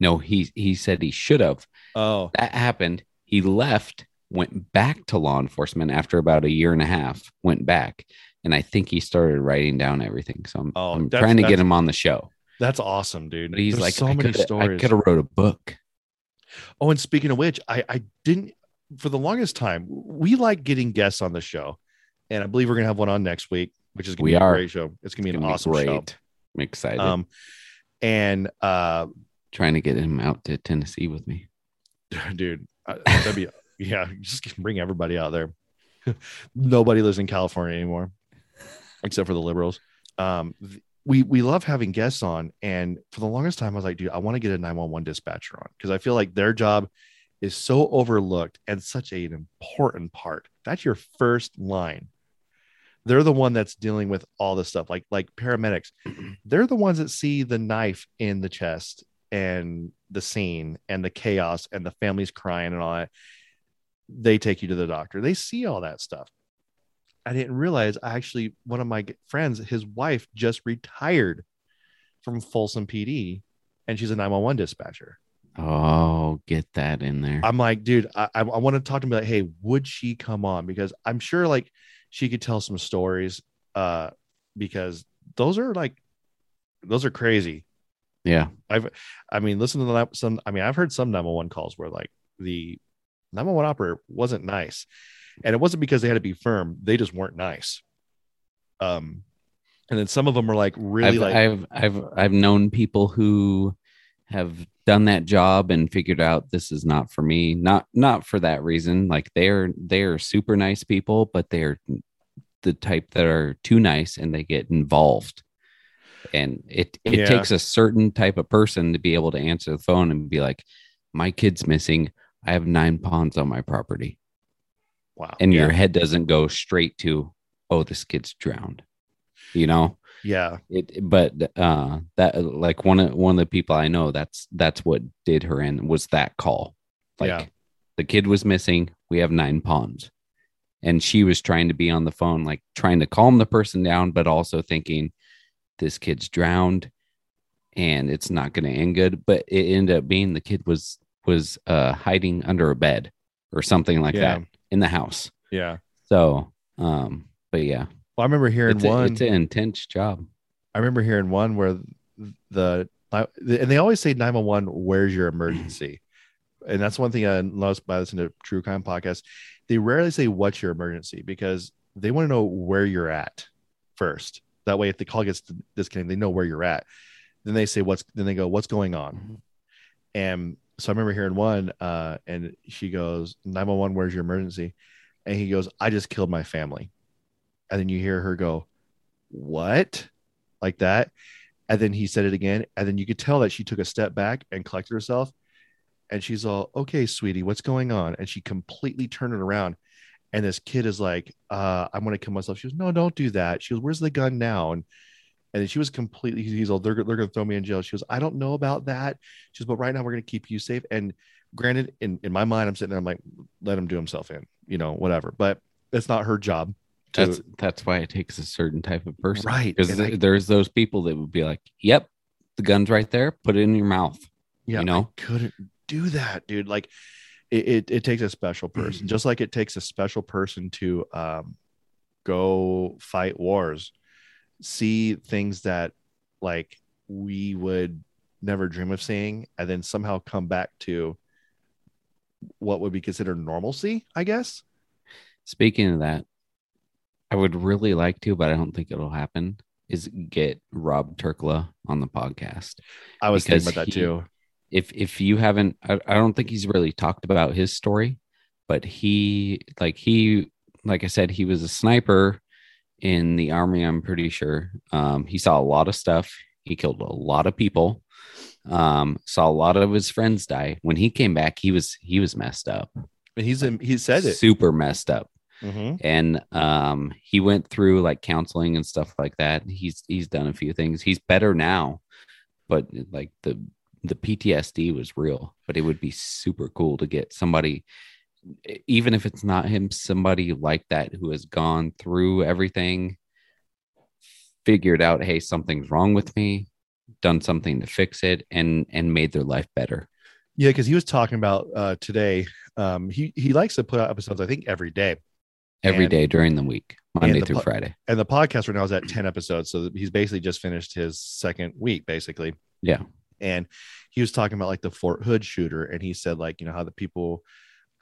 No, he he said he should have. Oh, That happened. He left, went back to law enforcement after about a year and a half, went back. And I think he started writing down everything. So I'm, Oh, I'm trying to get him on the show. that's awesome, dude. But he's There's like, so I many coulda- I could have wrote a book. Oh, and speaking of which, I I didn't for the longest time. We like getting guests on the show, and I believe we're gonna have one on next week. which is gonna We be a are. great show. It's gonna be It's an gonna be awesome great. show. I'm excited. Um, and uh, Trying to get him out to Tennessee with me. [LAUGHS] dude, uh, that'd be [LAUGHS] yeah. Just bring everybody out there. [LAUGHS] Nobody lives in California anymore, except for the liberals. Um, we we love having guests on, and for the longest time, I was like, dude, I want to get a nine one one dispatcher on because I feel like their job is so overlooked and such an important part. That's your first line. They're the one that's dealing with all this stuff, like like paramedics. [CLEARS THROAT] They're the ones that see the knife in the chest and the scene and the chaos and the families crying and all that. They take you to the doctor. They see all that stuff. I didn't realize I actually one of my friends, his wife just retired from Folsom PD, and she's a 911 dispatcher. Oh, get that in there. I'm like, dude, I, I, I want to talk to me like, hey, would she come on? Because I'm sure like she could tell some stories. Uh, because those are like, those are crazy. yeah. I've, I mean, listen to the some. I mean, I've heard some 911 calls where like the 911 operator wasn't nice, and it wasn't because they had to be firm; they just weren't nice. Um, and then some of them were like really I've, like, I've I've I've known people who have done that job and figured out this is not for me. Not not for that reason. Like they're they're super nice people, but they're the type that are too nice and they get involved. And it it Yeah. takes a certain type of person to be able to answer the phone and be like, "My kid's missing. I have nine ponds on my property." Wow, And yeah, your head doesn't go straight to, "Oh, this kid's drowned." You know? yeah, it but uh that like one of one of the people i know that's that's what did her in was that call like Yeah. the kid was missing we have nine ponds and she was trying to be on the phone like trying to calm the person down but also thinking this kid's drowned and it's not going to end good but it ended up being the kid was was uh hiding under a bed or something like Yeah. that in the house yeah. so um but yeah Well, I remember hearing it's, a- one. it's an intense job I remember hearing one where the and they always say 911, where's your emergency? [CLEARS THROAT] And that's one thing I noticed by listening to True Crime podcast. They rarely say what's your emergency because they want to know where you're at first. That way, if the call gets disconnected, they know where you're at. Then they say what's then they go, what's going on? And so I remember hearing one, uh, and she goes, 911, where's your emergency? And he goes, I just killed my family. And then you hear her go, What? Like that. And then he said it again. And then you could tell that she took a step back and collected herself. And she's all, Okay, sweetie, what's going on? And she completely turned it around. And this kid is like, uh, I'm gonna kill myself. She goes, No, don't do that. She goes, Where's the gun now? And and she was completely, he's all, they're, they're going to throw me in jail. She goes, I don't know about that. She goes, but right now we're going to keep you safe. And granted, in, in my mind, I'm sitting there, I'm like, let him do himself in, you know, whatever. But it's not her job. To, That's that's why it takes a certain type of person, Right, Because I- there's those people that would be like, "Yep, the gun's right there. Put it in your mouth." yeah, you know? I couldn't do that, dude. Like it, it, it takes a special person, just like it takes a special person to um, go fight wars, see things that like we would never dream of seeing, and then somehow come back to what would be considered normalcy, I guess. Speaking of that, I would really like to, but I don't think it'll happen. Is get Rob Turkla on the podcast. I was Because thinking about that he- too. If if you haven't, I, I don't think he's really talked about his story, but he like he like I said, he was a sniper in the army. I'm pretty sure. Um, he saw a lot of stuff. He killed a lot of people. Um, saw a lot of his friends die. When he came back, he was he was messed up. He's he said it. super messed up Mhm. and um he went through like counseling and stuff like that he's he's done a few things he's better now but like the the ptsd was real but it would be super cool to get somebody even if it's not him somebody like that who has gone through everything figured out hey something's wrong with me done something to fix it and and made their life better Yeah, because he was talking about uh, today. Um, he he likes to put out episodes, I think, every day. every And- day during the week monday the through friday And the podcast right now is at ten episodes, so he's basically just finished his second week, basically. yeah And he was talking about like the Fort Hood shooter, and he said like you know how the people,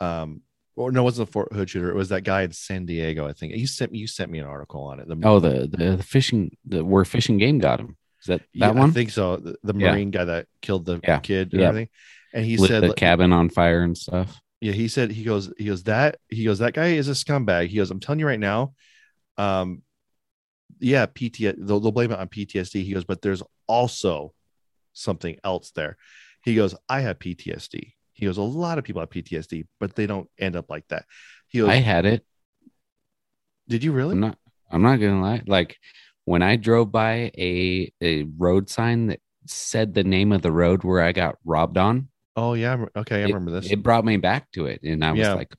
um, or no, it wasn't the Fort Hood shooter. It was that guy in San Diego. I think you sent me. You sent me an article on it. The, Oh, the the, the fishing the where fishing game got him. Is that that yeah, one? I think so. The, the Yeah. Marine guy that killed the Yeah. kid and Yeah. everything. And he Lit said, the cabin on fire and stuff. yeah, he said he goes, he goes that he goes that guy is a scumbag. He goes, I'm telling you right now, um, yeah, PTSD. they'll, they'll blame it on PTSD. He goes, but there's also something else there. He goes, I have PTSD. He goes, a lot of people have PTSD, but they don't end up like that. He goes, I had it. did you really? I'm not. I'm not gonna lie. Like when I drove by a a road sign that said the name of the road where I got robbed on, Oh yeah, okay, I it- remember this. It brought me back to it, and I was Yeah. like,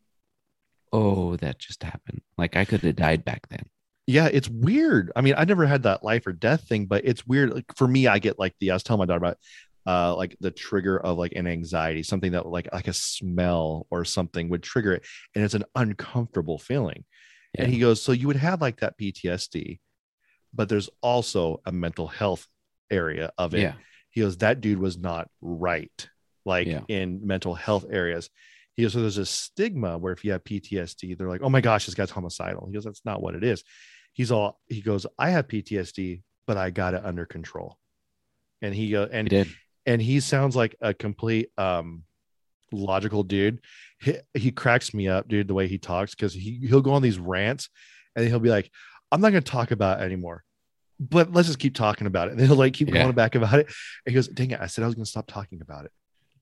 "Oh, that just happened." Like I could have died back then. yeah, it's weird. I mean, I never had that life or death thing, but it's weird. Like for me, I get like the I was telling my daughter about uh like the trigger of like an anxiety, something that like like a smell or something would trigger it, and it's an uncomfortable feeling. And he goes, So you would have like that PTSD, but there's also a mental health area of it. Yeah. He goes, That dude was not right, like Yeah. in mental health areas. He goes, So there's a stigma where if you have PTSD, they're like, Oh my gosh, this guy's homicidal. He goes, That's not what it is. He's all, he goes, I have PTSD, but I got it under control. And he go, He and did. And he sounds like a complete um logical dude. He, he cracks me up dude the way he talks because he, he'll go on these rants and he'll be like i'm not going to talk about it anymore but let's just keep talking about it. And he'll like keep Yeah. going back about it. And he goes dang it i said i was going to stop talking about it.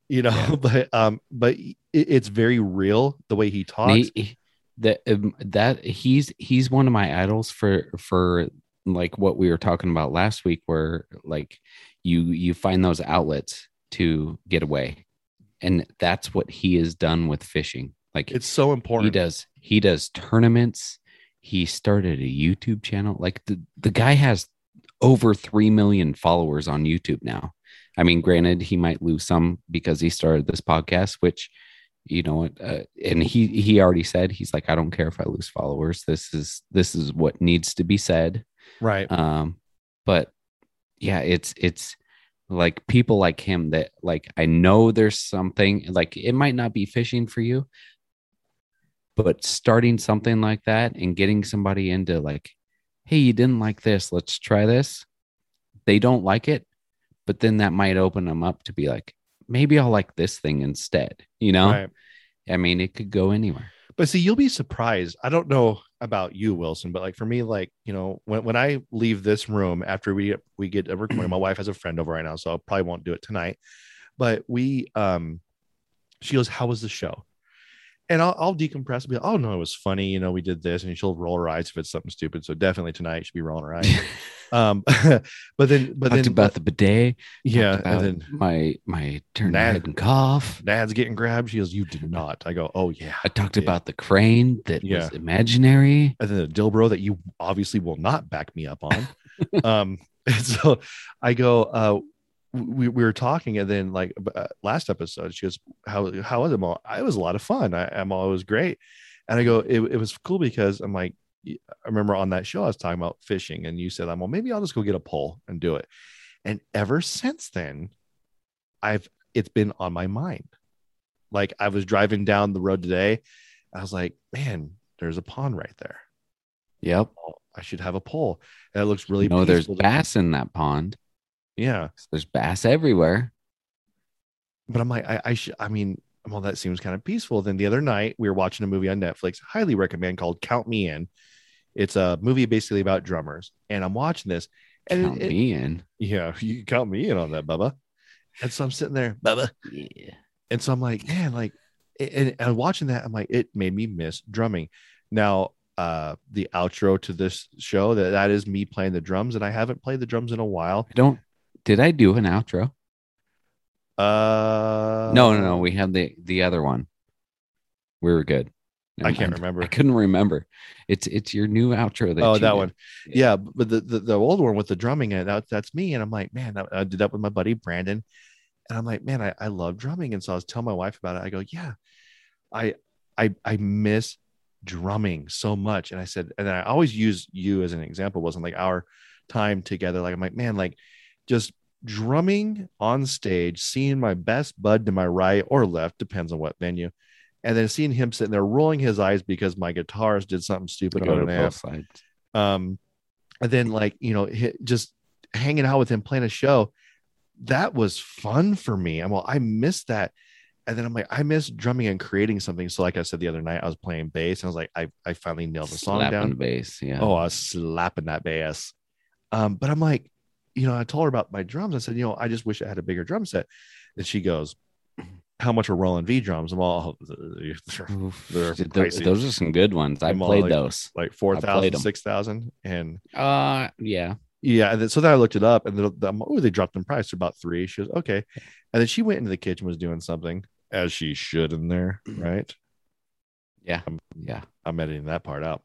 You know Yeah. [LAUGHS] but um but it, it's very real the way he talks. he- that um, that he's he's one of my idols for for like what we were talking about last week where like you you find those outlets to get away. And that's what he has done with fishing. Like it's so important. he does he does tournaments. He started a youtube channel. Like the, the guy has over 3 million followers on youtube now. I mean granted he might lose some because he started this podcast which you know what uh, and he he already said he's like i don't care if i lose followers. This is this is what needs to be said. Right. Um but yeah it's it's like people like him that like i know there's something like it might not be fishing for you but starting something like that and getting somebody into like hey you didn't like this let's try this. They don't like it but then that might open them up to be like maybe i'll like this thing instead you know? Right. I mean it could go anywhere. But see, you'll be surprised. I don't know about you, Wilson, but like for me, like you know, when, when I leave this room after we we get a recording, my wife has a friend over right now, so I probably won't do it tonight. But we, um, she goes, "How was the show?" And I'll, I'll decompress and be like, "Oh no, it was funny. You know, we did this," and she'll roll her eyes if it's something stupid. So definitely tonight, should be rolling her eyes. [LAUGHS] um, [LAUGHS] but then, but talked then, about the bidet yeah, and then my my turn Nah. head and cough Dad's getting grabbed. She goes, "You did not." I go, "Oh yeah." I talked about the crane that Yeah. was imaginary. and then the Dilbro that you obviously will not back me up on. [LAUGHS] um, and so I go, uh, we, we were talking, and then like uh, last episode, she goes, "How how was it?" All, It was a lot of fun. I, I'm all, it was great, and I go, it, it was cool because I'm like, I remember on that show I was talking about fishing, and you said, "I'm well, maybe I'll just go get a pole and do it," and ever since then, I've it's been on my mind. Like I was driving down the road today, I was like, man, there's a pond right there. Yep. Oh, I should have a pole. And it looks really no, there's bass in that pond. Yeah. There's bass everywhere. But I'm like, I, I should, I mean, well, that seems kind of peaceful. Then the other night we were watching a movie on Netflix, highly recommend called Count Me In. It's a movie basically about drummers. And I'm watching this. And Count it- it- me in. yeah, [LAUGHS] you can count me in on that, Bubba. And so I'm sitting there, Bubba. Yeah. And so I'm like, man, like, and, and watching that, I'm like, it made me miss drumming. Now, uh, the outro to this show that that is me playing the drums, and I haven't played the drums in a while. I don't. Did I do an outro? Uh, no, no, no. We had the the other one. We were good. I Never can't mind. remember. I couldn't remember. It's it's your new outro. That oh, that did. one. Yeah, but the, the the old one with the drumming, and that, that's me. And I'm like, man, I, I did that with my buddy Brandon, and I'm like, man, I, I love drumming. And so I was telling my wife about it. I go, yeah, I I I miss drumming so much. And I said, and then I always use you as an example. Wasn't like our time together. Like I'm like, man, like just drumming on stage, seeing my best bud to my right or left, depends on what venue, and then seeing him sitting there rolling his eyes because my guitarist did something stupid on an sides. Um, and then like you know, just hanging out with him playing a show, that was fun for me. I'm well, I missed that. And then I'm like, I miss drumming and creating something. So, like I said the other night, I was playing bass and I was like, I, I finally nailed the song Slapping down. bass. Yeah. Oh, I was slapping that bass. Um, but I'm like, you know, I told her about my drums. I said, you know, I just wish I had a bigger drum set. And she goes, How much are Roland V drums? I'm all Oof. they're Th- pricey. those are some good ones. I I'm played like- those. like played 4,000, 'em. 6,000. And Uh, yeah. yeah. And then, so then I looked it up and then I'm, oh, they dropped in price to about three. She goes, okay. And then she went into the kitchen, was doing something as she should in there. [CLEARS THROAT] Right. Yeah. Um, Yeah. I'm editing that part out.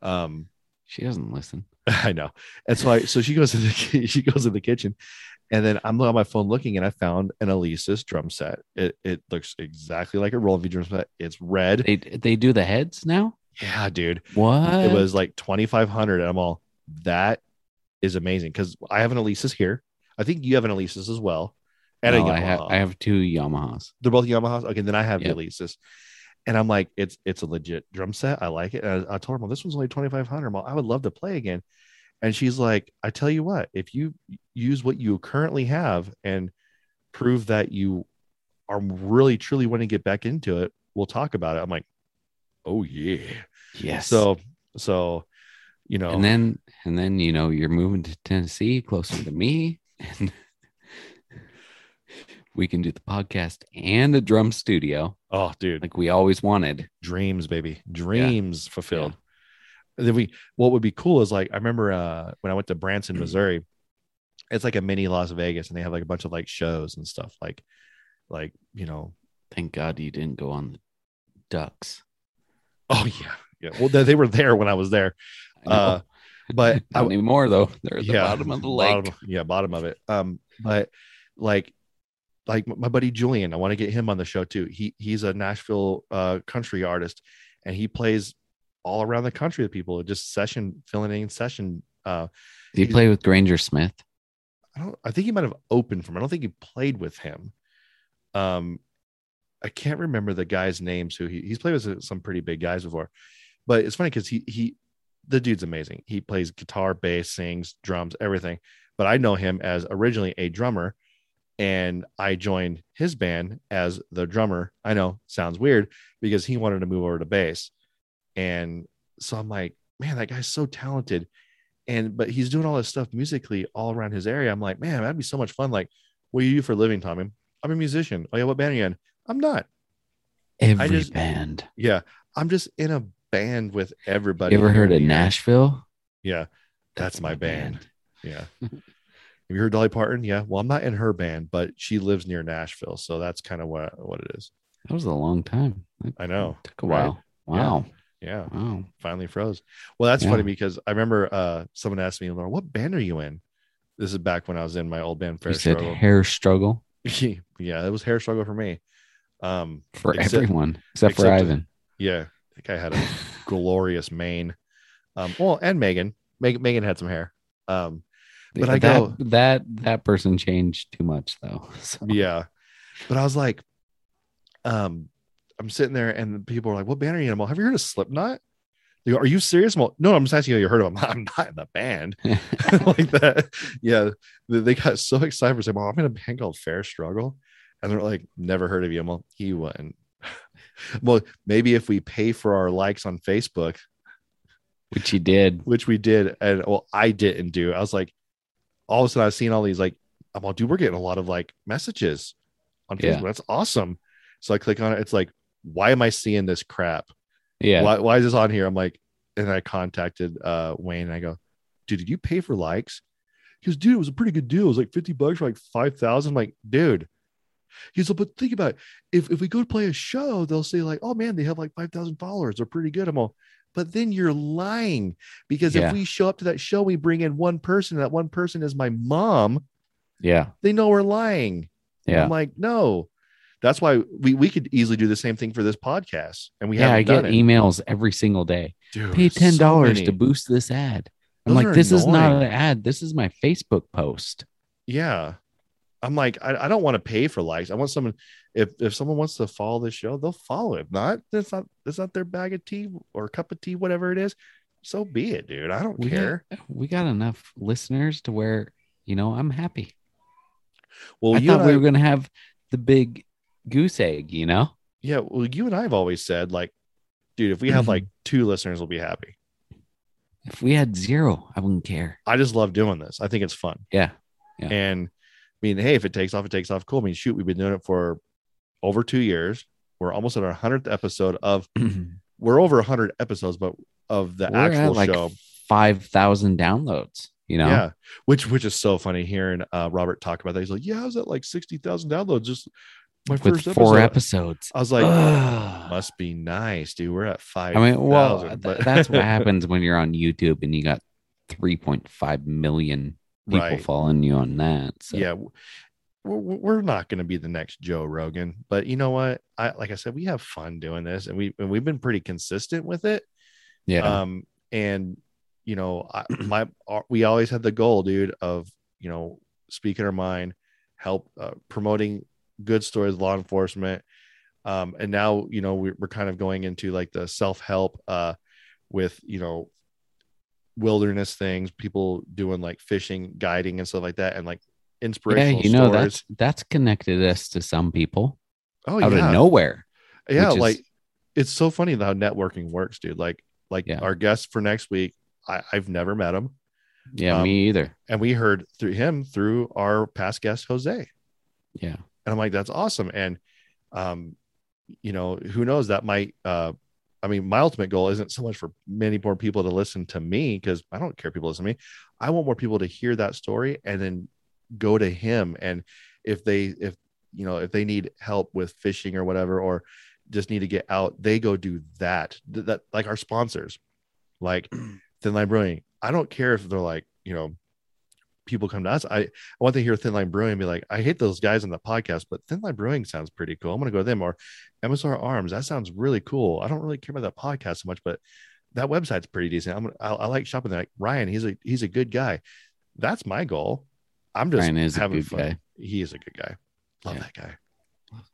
Um, She doesn't listen. [LAUGHS] I know. And so I so she goes [LAUGHS] to the she goes to the kitchen, and then I'm on my phone looking, and I found an Alesis drum set. It it looks exactly like a Roland V drum set. It's red. They they do the heads now. Yeah, dude. What? It was like 2,500, and I'm all that is amazing because I have an Alesis here. I think you have an Alesis as well, and No, a I have. I have two Yamahas. They're both Yamahas. Okay, then I have Yep. the Alesis. And I'm like, it's it's a legit drum set. I like it. And I, I told her, well, this one's only 2,500. Well, I would love to play again. And she's like, I tell you what, if you use what you currently have and prove that you are really truly want to get back into it, we'll talk about it. I'm like, oh yeah. Yes. So so you know, and then and then you know you're moving to Tennessee, closer to me, [LAUGHS] and we can do the podcast and the drum studio oh dude, like we always wanted. dreams, baby, dreams fulfilled. And then we, what would be cool is like I remember uh, when I went to Branson, [CLEARS THROAT] Missouri. It's like a mini Las Vegas, and they have like a bunch of like shows and stuff, like, like you know. Thank God you didn't go on the ducks. Oh yeah, yeah. Well, they, they were there when I was there, I uh, but [LAUGHS] I, not anymore though. They're at the yeah, bottom of the lake. bottom- yeah, bottom of it. Um, but like, like my buddy Julian, I want to get him on the show too. He he's a Nashville uh country artist, and he plays all around the country with people, just session filling in session. Uh, Did you play with Granger Smith? I don't. I think he might have opened for him. I don't think he played with him. Um, I can't remember the guy's names. Who he, he's played with some pretty big guys before, but it's funny because he he the dude's amazing. He plays guitar, bass, sings, drums, everything. But I know him as originally a drummer, and I joined his band as the drummer. I know sounds weird because he wanted to move over to bass, and so I'm like, man, that guy's so talented and but he's doing all this stuff musically all around his area. I'm like, man, that'd be so much fun. Like, what do you do for a living, Tommy? I'm a musician. Oh yeah, what band are you in? I'm not. Every just- band. Yeah, I'm just in a band with everybody. You ever heard of. Nashville? Yeah, that's, my band. Yeah. [LAUGHS] You heard Dolly Parton? Yeah. Well, I'm not in her band, but she lives near Nashville, so that's kind of what what it is. That was a long time. That I know. took a right? while. Wow. Yeah. Wow. Finally froze. Well, that's Yeah. funny because I remember uh someone asked me, Laura, what band are you in? This is back when I was in my old band, Fair You said Struggle. hair struggle [LAUGHS] yeah, it was hair struggle for me. Um, for except- everyone except, for except- Ivan. Yeah, that guy had a [LAUGHS] glorious mane. Um, well, and Megan, Megan, Megan had some hair. Um, but I that, go- that that person changed too much though. [LAUGHS] So, yeah, but I was like, um, I'm sitting there, and people are like, "What band are you in?" "Have you heard of Slipknot?" They go, "Are you serious?" Like, no, I'm just asking you. You heard of them? [LAUGHS] I'm not in the band [LAUGHS] like that. Yeah, they, got so excited for saying, "Well, I'm in a band called Fair Struggle," and they're like, "Never heard of you." I'm like, "He wouldn't." well, maybe if we pay for our likes on Facebook, which he did. which we did, and well, I didn't do. I was like, all of a sudden, I've seen all these like, I'm all, dude, we're getting a lot of like messages on Yeah. Facebook. That's awesome. So I click on it. It's like, why am I seeing this crap? Yeah. Why, why is this on here? I'm like, and I contacted uh Wayne and I go, dude, did you pay for likes? He goes, dude, it was a pretty good deal. It was like 50 bucks for like 5,000. I'm like, dude. He's like, but think about it. If, if we go to play a show, they'll say, like, oh man, they have like 5,000 followers. They're pretty good. I'm all, but then you're lying because Yeah. if we show up to that show, we bring in one person, and that one person is my mom, Yeah. they know we're lying. Yeah. I'm like, no. That's why we, we could easily do the same thing for this podcast. And we yeah, haven't I get it. emails every single day. Dude, Pay ten dollars many. to boost this ad. I'm Those like, this is not an ad. This is my Facebook post. Yeah. I'm like, I, I don't want to pay for likes. I want someone if if someone wants to follow this show, they'll follow it. If not, that's not that's not their bag of tea or cup of tea, whatever it is. So be it, dude. I don't We care. got, we got enough listeners to where you know I'm happy. well, I you thought we I- were gonna have the big goose egg, you know. yeah, well, you and I have always said, like, dude, if we have like [CLEARS THROAT] two listeners, we'll be happy. If we had zero, I wouldn't care. I just love doing this. I think it's fun. Yeah. Yeah. And I mean, hey, if it takes off, it takes off. Cool. I mean, shoot, we've been doing it for over two years. We're almost at our hundredth episode of. [CLEARS THROAT] We're over hundred episodes, but of the We're actual like show. five thousand downloads. You know. Yeah, which which is so funny hearing uh, Robert talk about that. He's like, "Yeah, I was at like sixty thousand downloads just my With first four episode." episodes. I was like. "Must be nice, dude. We're at five. I mean, well, 5,000, th- but- that's what [LAUGHS] happens when you're on YouTube and you got 3.5 million people Right. following you on that. So. yeah we're, we're not going to be the next joe rogan but you know what i like i said we have fun doing this and we and we've been pretty consistent with it yeah. um and you know I, [CLEARS THROAT] my we always had the goal dude of you know speaking our mind help uh, promoting good stories law enforcement um and now you know we're, we're kind of going into like the self-help uh with you know wilderness things people doing like fishing guiding and stuff like that and like inspirational. yeah, you know that's that's connected us to some people oh yeah out yeah of nowhere. yeah which is- like it's so funny how networking works dude like like Yeah. our guest for next week I, i've never met him Yeah, Um, me either. and we heard through him through our past guest jose Yeah. and i'm like that's awesome and um you know who knows that might uh i mean my ultimate goal isn't so much for many more people to listen to me because i don't care if people listen to me. I want more people to hear that story and then go to him. And if they if you know if they need help with fishing or whatever or just need to get out they go do that. Th- that like our sponsors. Like [CLEARS THROAT] thin line brewing. I don't care if they're like you know people come to us i i want to hear thin line brewing and be like i hate those guys on the podcast but thin line brewing sounds pretty cool. I'm going to go to them. Or msr arms that sounds really cool. I don't really care about that podcast so much but that website's pretty decent. I'm I, I like shopping there. Like ryan he's a he's a good guy. That's my goal. I'm just Ryan is a having fun. guy. he is a good guy. Love Yeah. that guy.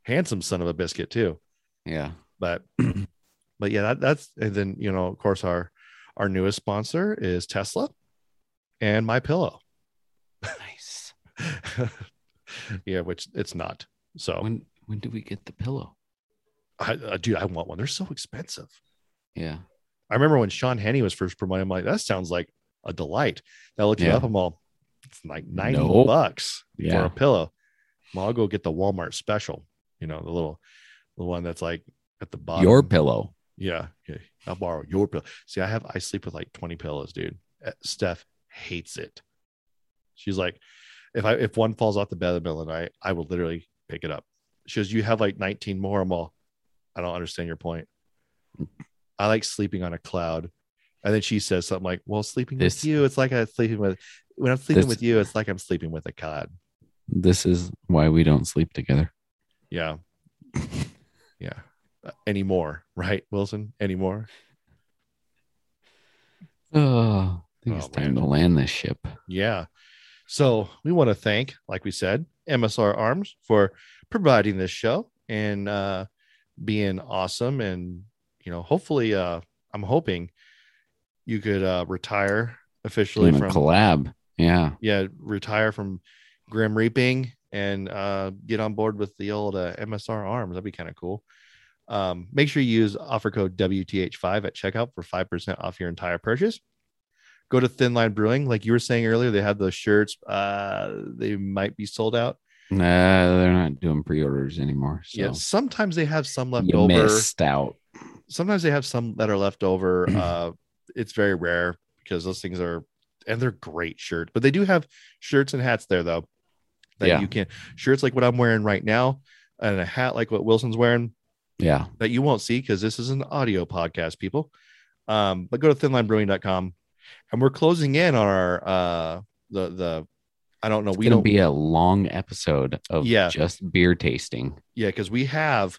Handsome son of a biscuit too. Yeah. but [CLEARS THROAT] but yeah that, that's and then you know of course our our newest sponsor is tesla and my pillow. [LAUGHS] yeah which it's not so When when do we get the pillow? I, uh, dude i want one they're so expensive Yeah. i remember when sean Hannity was first promoting i'm like that sounds like a delight i looked it Yeah. up i'm all it's like 90 Nope. bucks for a pillow well i'll go get the walmart special you know the little the one that's like at the bottom Your pillow. Yeah, yeah. I'll borrow your pillow. See, I have I sleep with like 20 pillows, dude. Uh, Steph hates it. She's like, if I if one falls off the bed in the middle of the night, I will literally pick it up. She goes, You have like 19 more. I'm all, I don't understand your point. I like sleeping on a cloud. And then she says something like, Well, sleeping This- with you, it's like I'm sleeping with when I'm sleeping This- with you, it's like I'm sleeping with a cloud. This is why we don't sleep together. Yeah. [LAUGHS] Yeah. Uh, anymore, right, Wilson? Anymore? Oh, I think Oh, it's time man. to land this ship. Yeah. So we want to thank, like we said, MSR Arms for providing this show and uh, being awesome. And, you know, hopefully, uh, I'm hoping you could uh, retire officially from, collab. Yeah. yeah, retire from Grim Reaping and uh, get on board with the old uh, MSR Arms. That'd be kind of cool. Um, make sure you use offer code WTH5 at checkout for 5% off your entire purchase. Go to Thin Line Brewing. Like you were saying earlier, they have those shirts. Uh, they might be sold out. Nah, they're not doing pre-orders anymore. So Yeah. Sometimes they have some left you over. missed out. Sometimes they have some that are left over. [CLEARS THROAT] uh, it's very rare because those things are, and they're great shirts. But they do have shirts and hats there though. That Yeah. you can shirts like what I'm wearing right now, and a hat like what Wilson's wearing. Yeah. that you won't see because this is an audio podcast, people. Um, but go to thinlinebrewing.com and we're closing in on our uh the the I don't know, It's we gonna don't be a long episode of Yeah. just beer tasting. yeah, because we have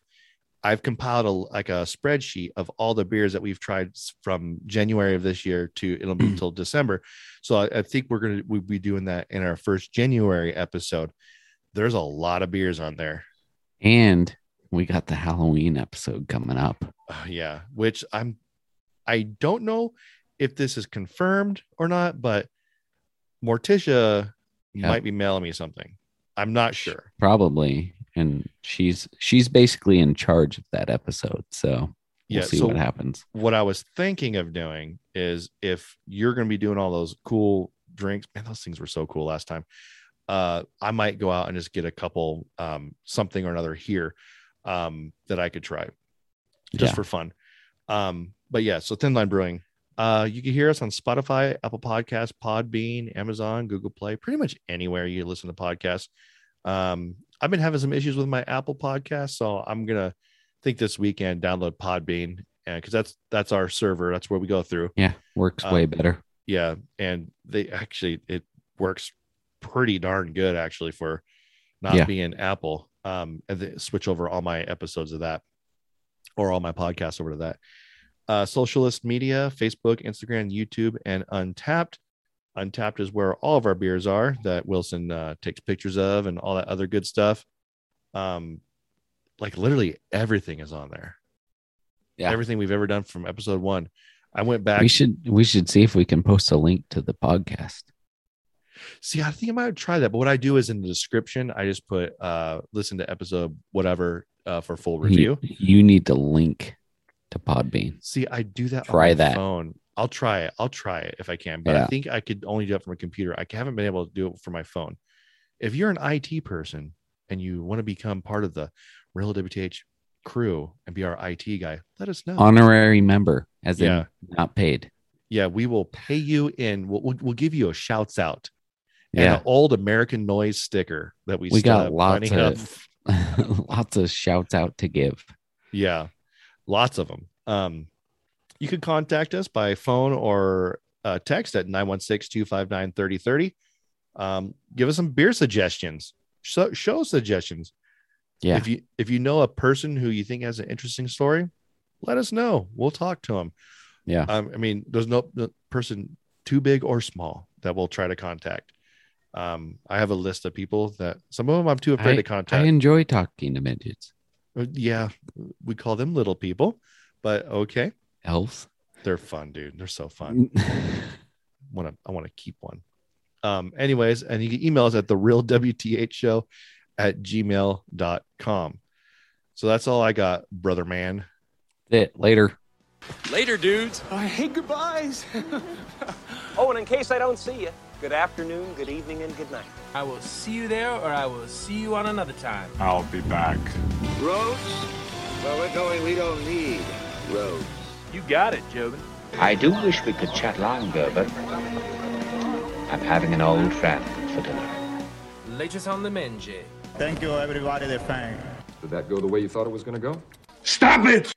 I've compiled a like a spreadsheet of all the beers that we've tried from January of this year to it'll be until December. So I, I think we're gonna we'll be doing that in our first January episode. there's a lot of beers on there. And we got the Halloween episode coming up. Uh, yeah, which I'm I don't know if this is confirmed or not, but Morticia Yeah. might be mailing me something. I'm not sure. Probably. And she's she's basically in charge of that episode. So we'll Yeah, see so- what happens. What I was thinking of doing is if you're going to be doing all those cool drinks, man, those things were so cool last time. Uh, I might go out and just get a couple, um, something or another here, um, that I could try just Yeah. for fun. Um, but yeah, so Thin Line Brewing. Uh, you can hear us on Spotify, Apple Podcasts, Podbean, Amazon, Google Play, pretty much anywhere you listen to podcasts. Um, I've been having some issues with my Apple podcast, so I'm gonna think this weekend download Podbean, because that's that's our server, that's where we go through. Yeah, works Um, way better. Yeah, and they actually it works pretty darn good actually for not Yeah. being Apple. Um, and switch over all my episodes of that or all my podcasts over to that. Uh, socialist media, Facebook, Instagram, YouTube, and Untappd. Untappd is where all of our beers are that Wilson uh, takes pictures of and all that other good stuff. Um, like literally everything is on there. Yeah. Everything we've ever done from episode one. I went back. We should we should see if we can post a link to the podcast. See, I think I might try that. But what I do is in the description, I just put uh listen to episode whatever uh for full review. You, you need to link to Podbean. See, I do that Try on my that. phone. I'll try it. I'll try it if I can, but I think I could only do it from a computer. I haven't been able to do it for my phone. If you're an IT person and you want to become part of the real WTH crew and be our IT guy, let us know. Honorary member, as Yeah. in not paid. yeah, we will pay you in. We'll, we'll, we'll give you a shouts out and Yeah. an old American noise sticker that we, We got lots of [LAUGHS] lots of shouts out to give. Yeah, lots of them. Um, you could contact us by phone or uh, text at 916 259 3030. Um, give us some beer suggestions, show, show suggestions. Yeah. If you if you know a person who you think has an interesting story, let us know. We'll talk to them. Yeah. Um, I mean, there's no, no person too big or small that we'll try to contact. Um, I have a list of people that some of them I'm too afraid I, to contact. I enjoy talking to midgets. Uh, yeah, we call them little people, but okay. Elves. They're fun, dude. They're so fun. [LAUGHS] want to I want to keep one. Um, anyways, and you can email us at the real WTH show at gmail.com. So that's all I got, brother man. It later. Later, dudes. I hate goodbyes. [LAUGHS] Oh, and in case I don't see you, good afternoon, good evening, and good night. I will see you there or I will see you on another time. I'll be back. Roads? Where we're going, we don't need roads. You got it, Jobin. I do wish we could chat longer, but I'm having an old friend for dinner. Latest on the menge. Thank you, everybody. They're fine. Did that go the way you thought it was going to go? Stop it!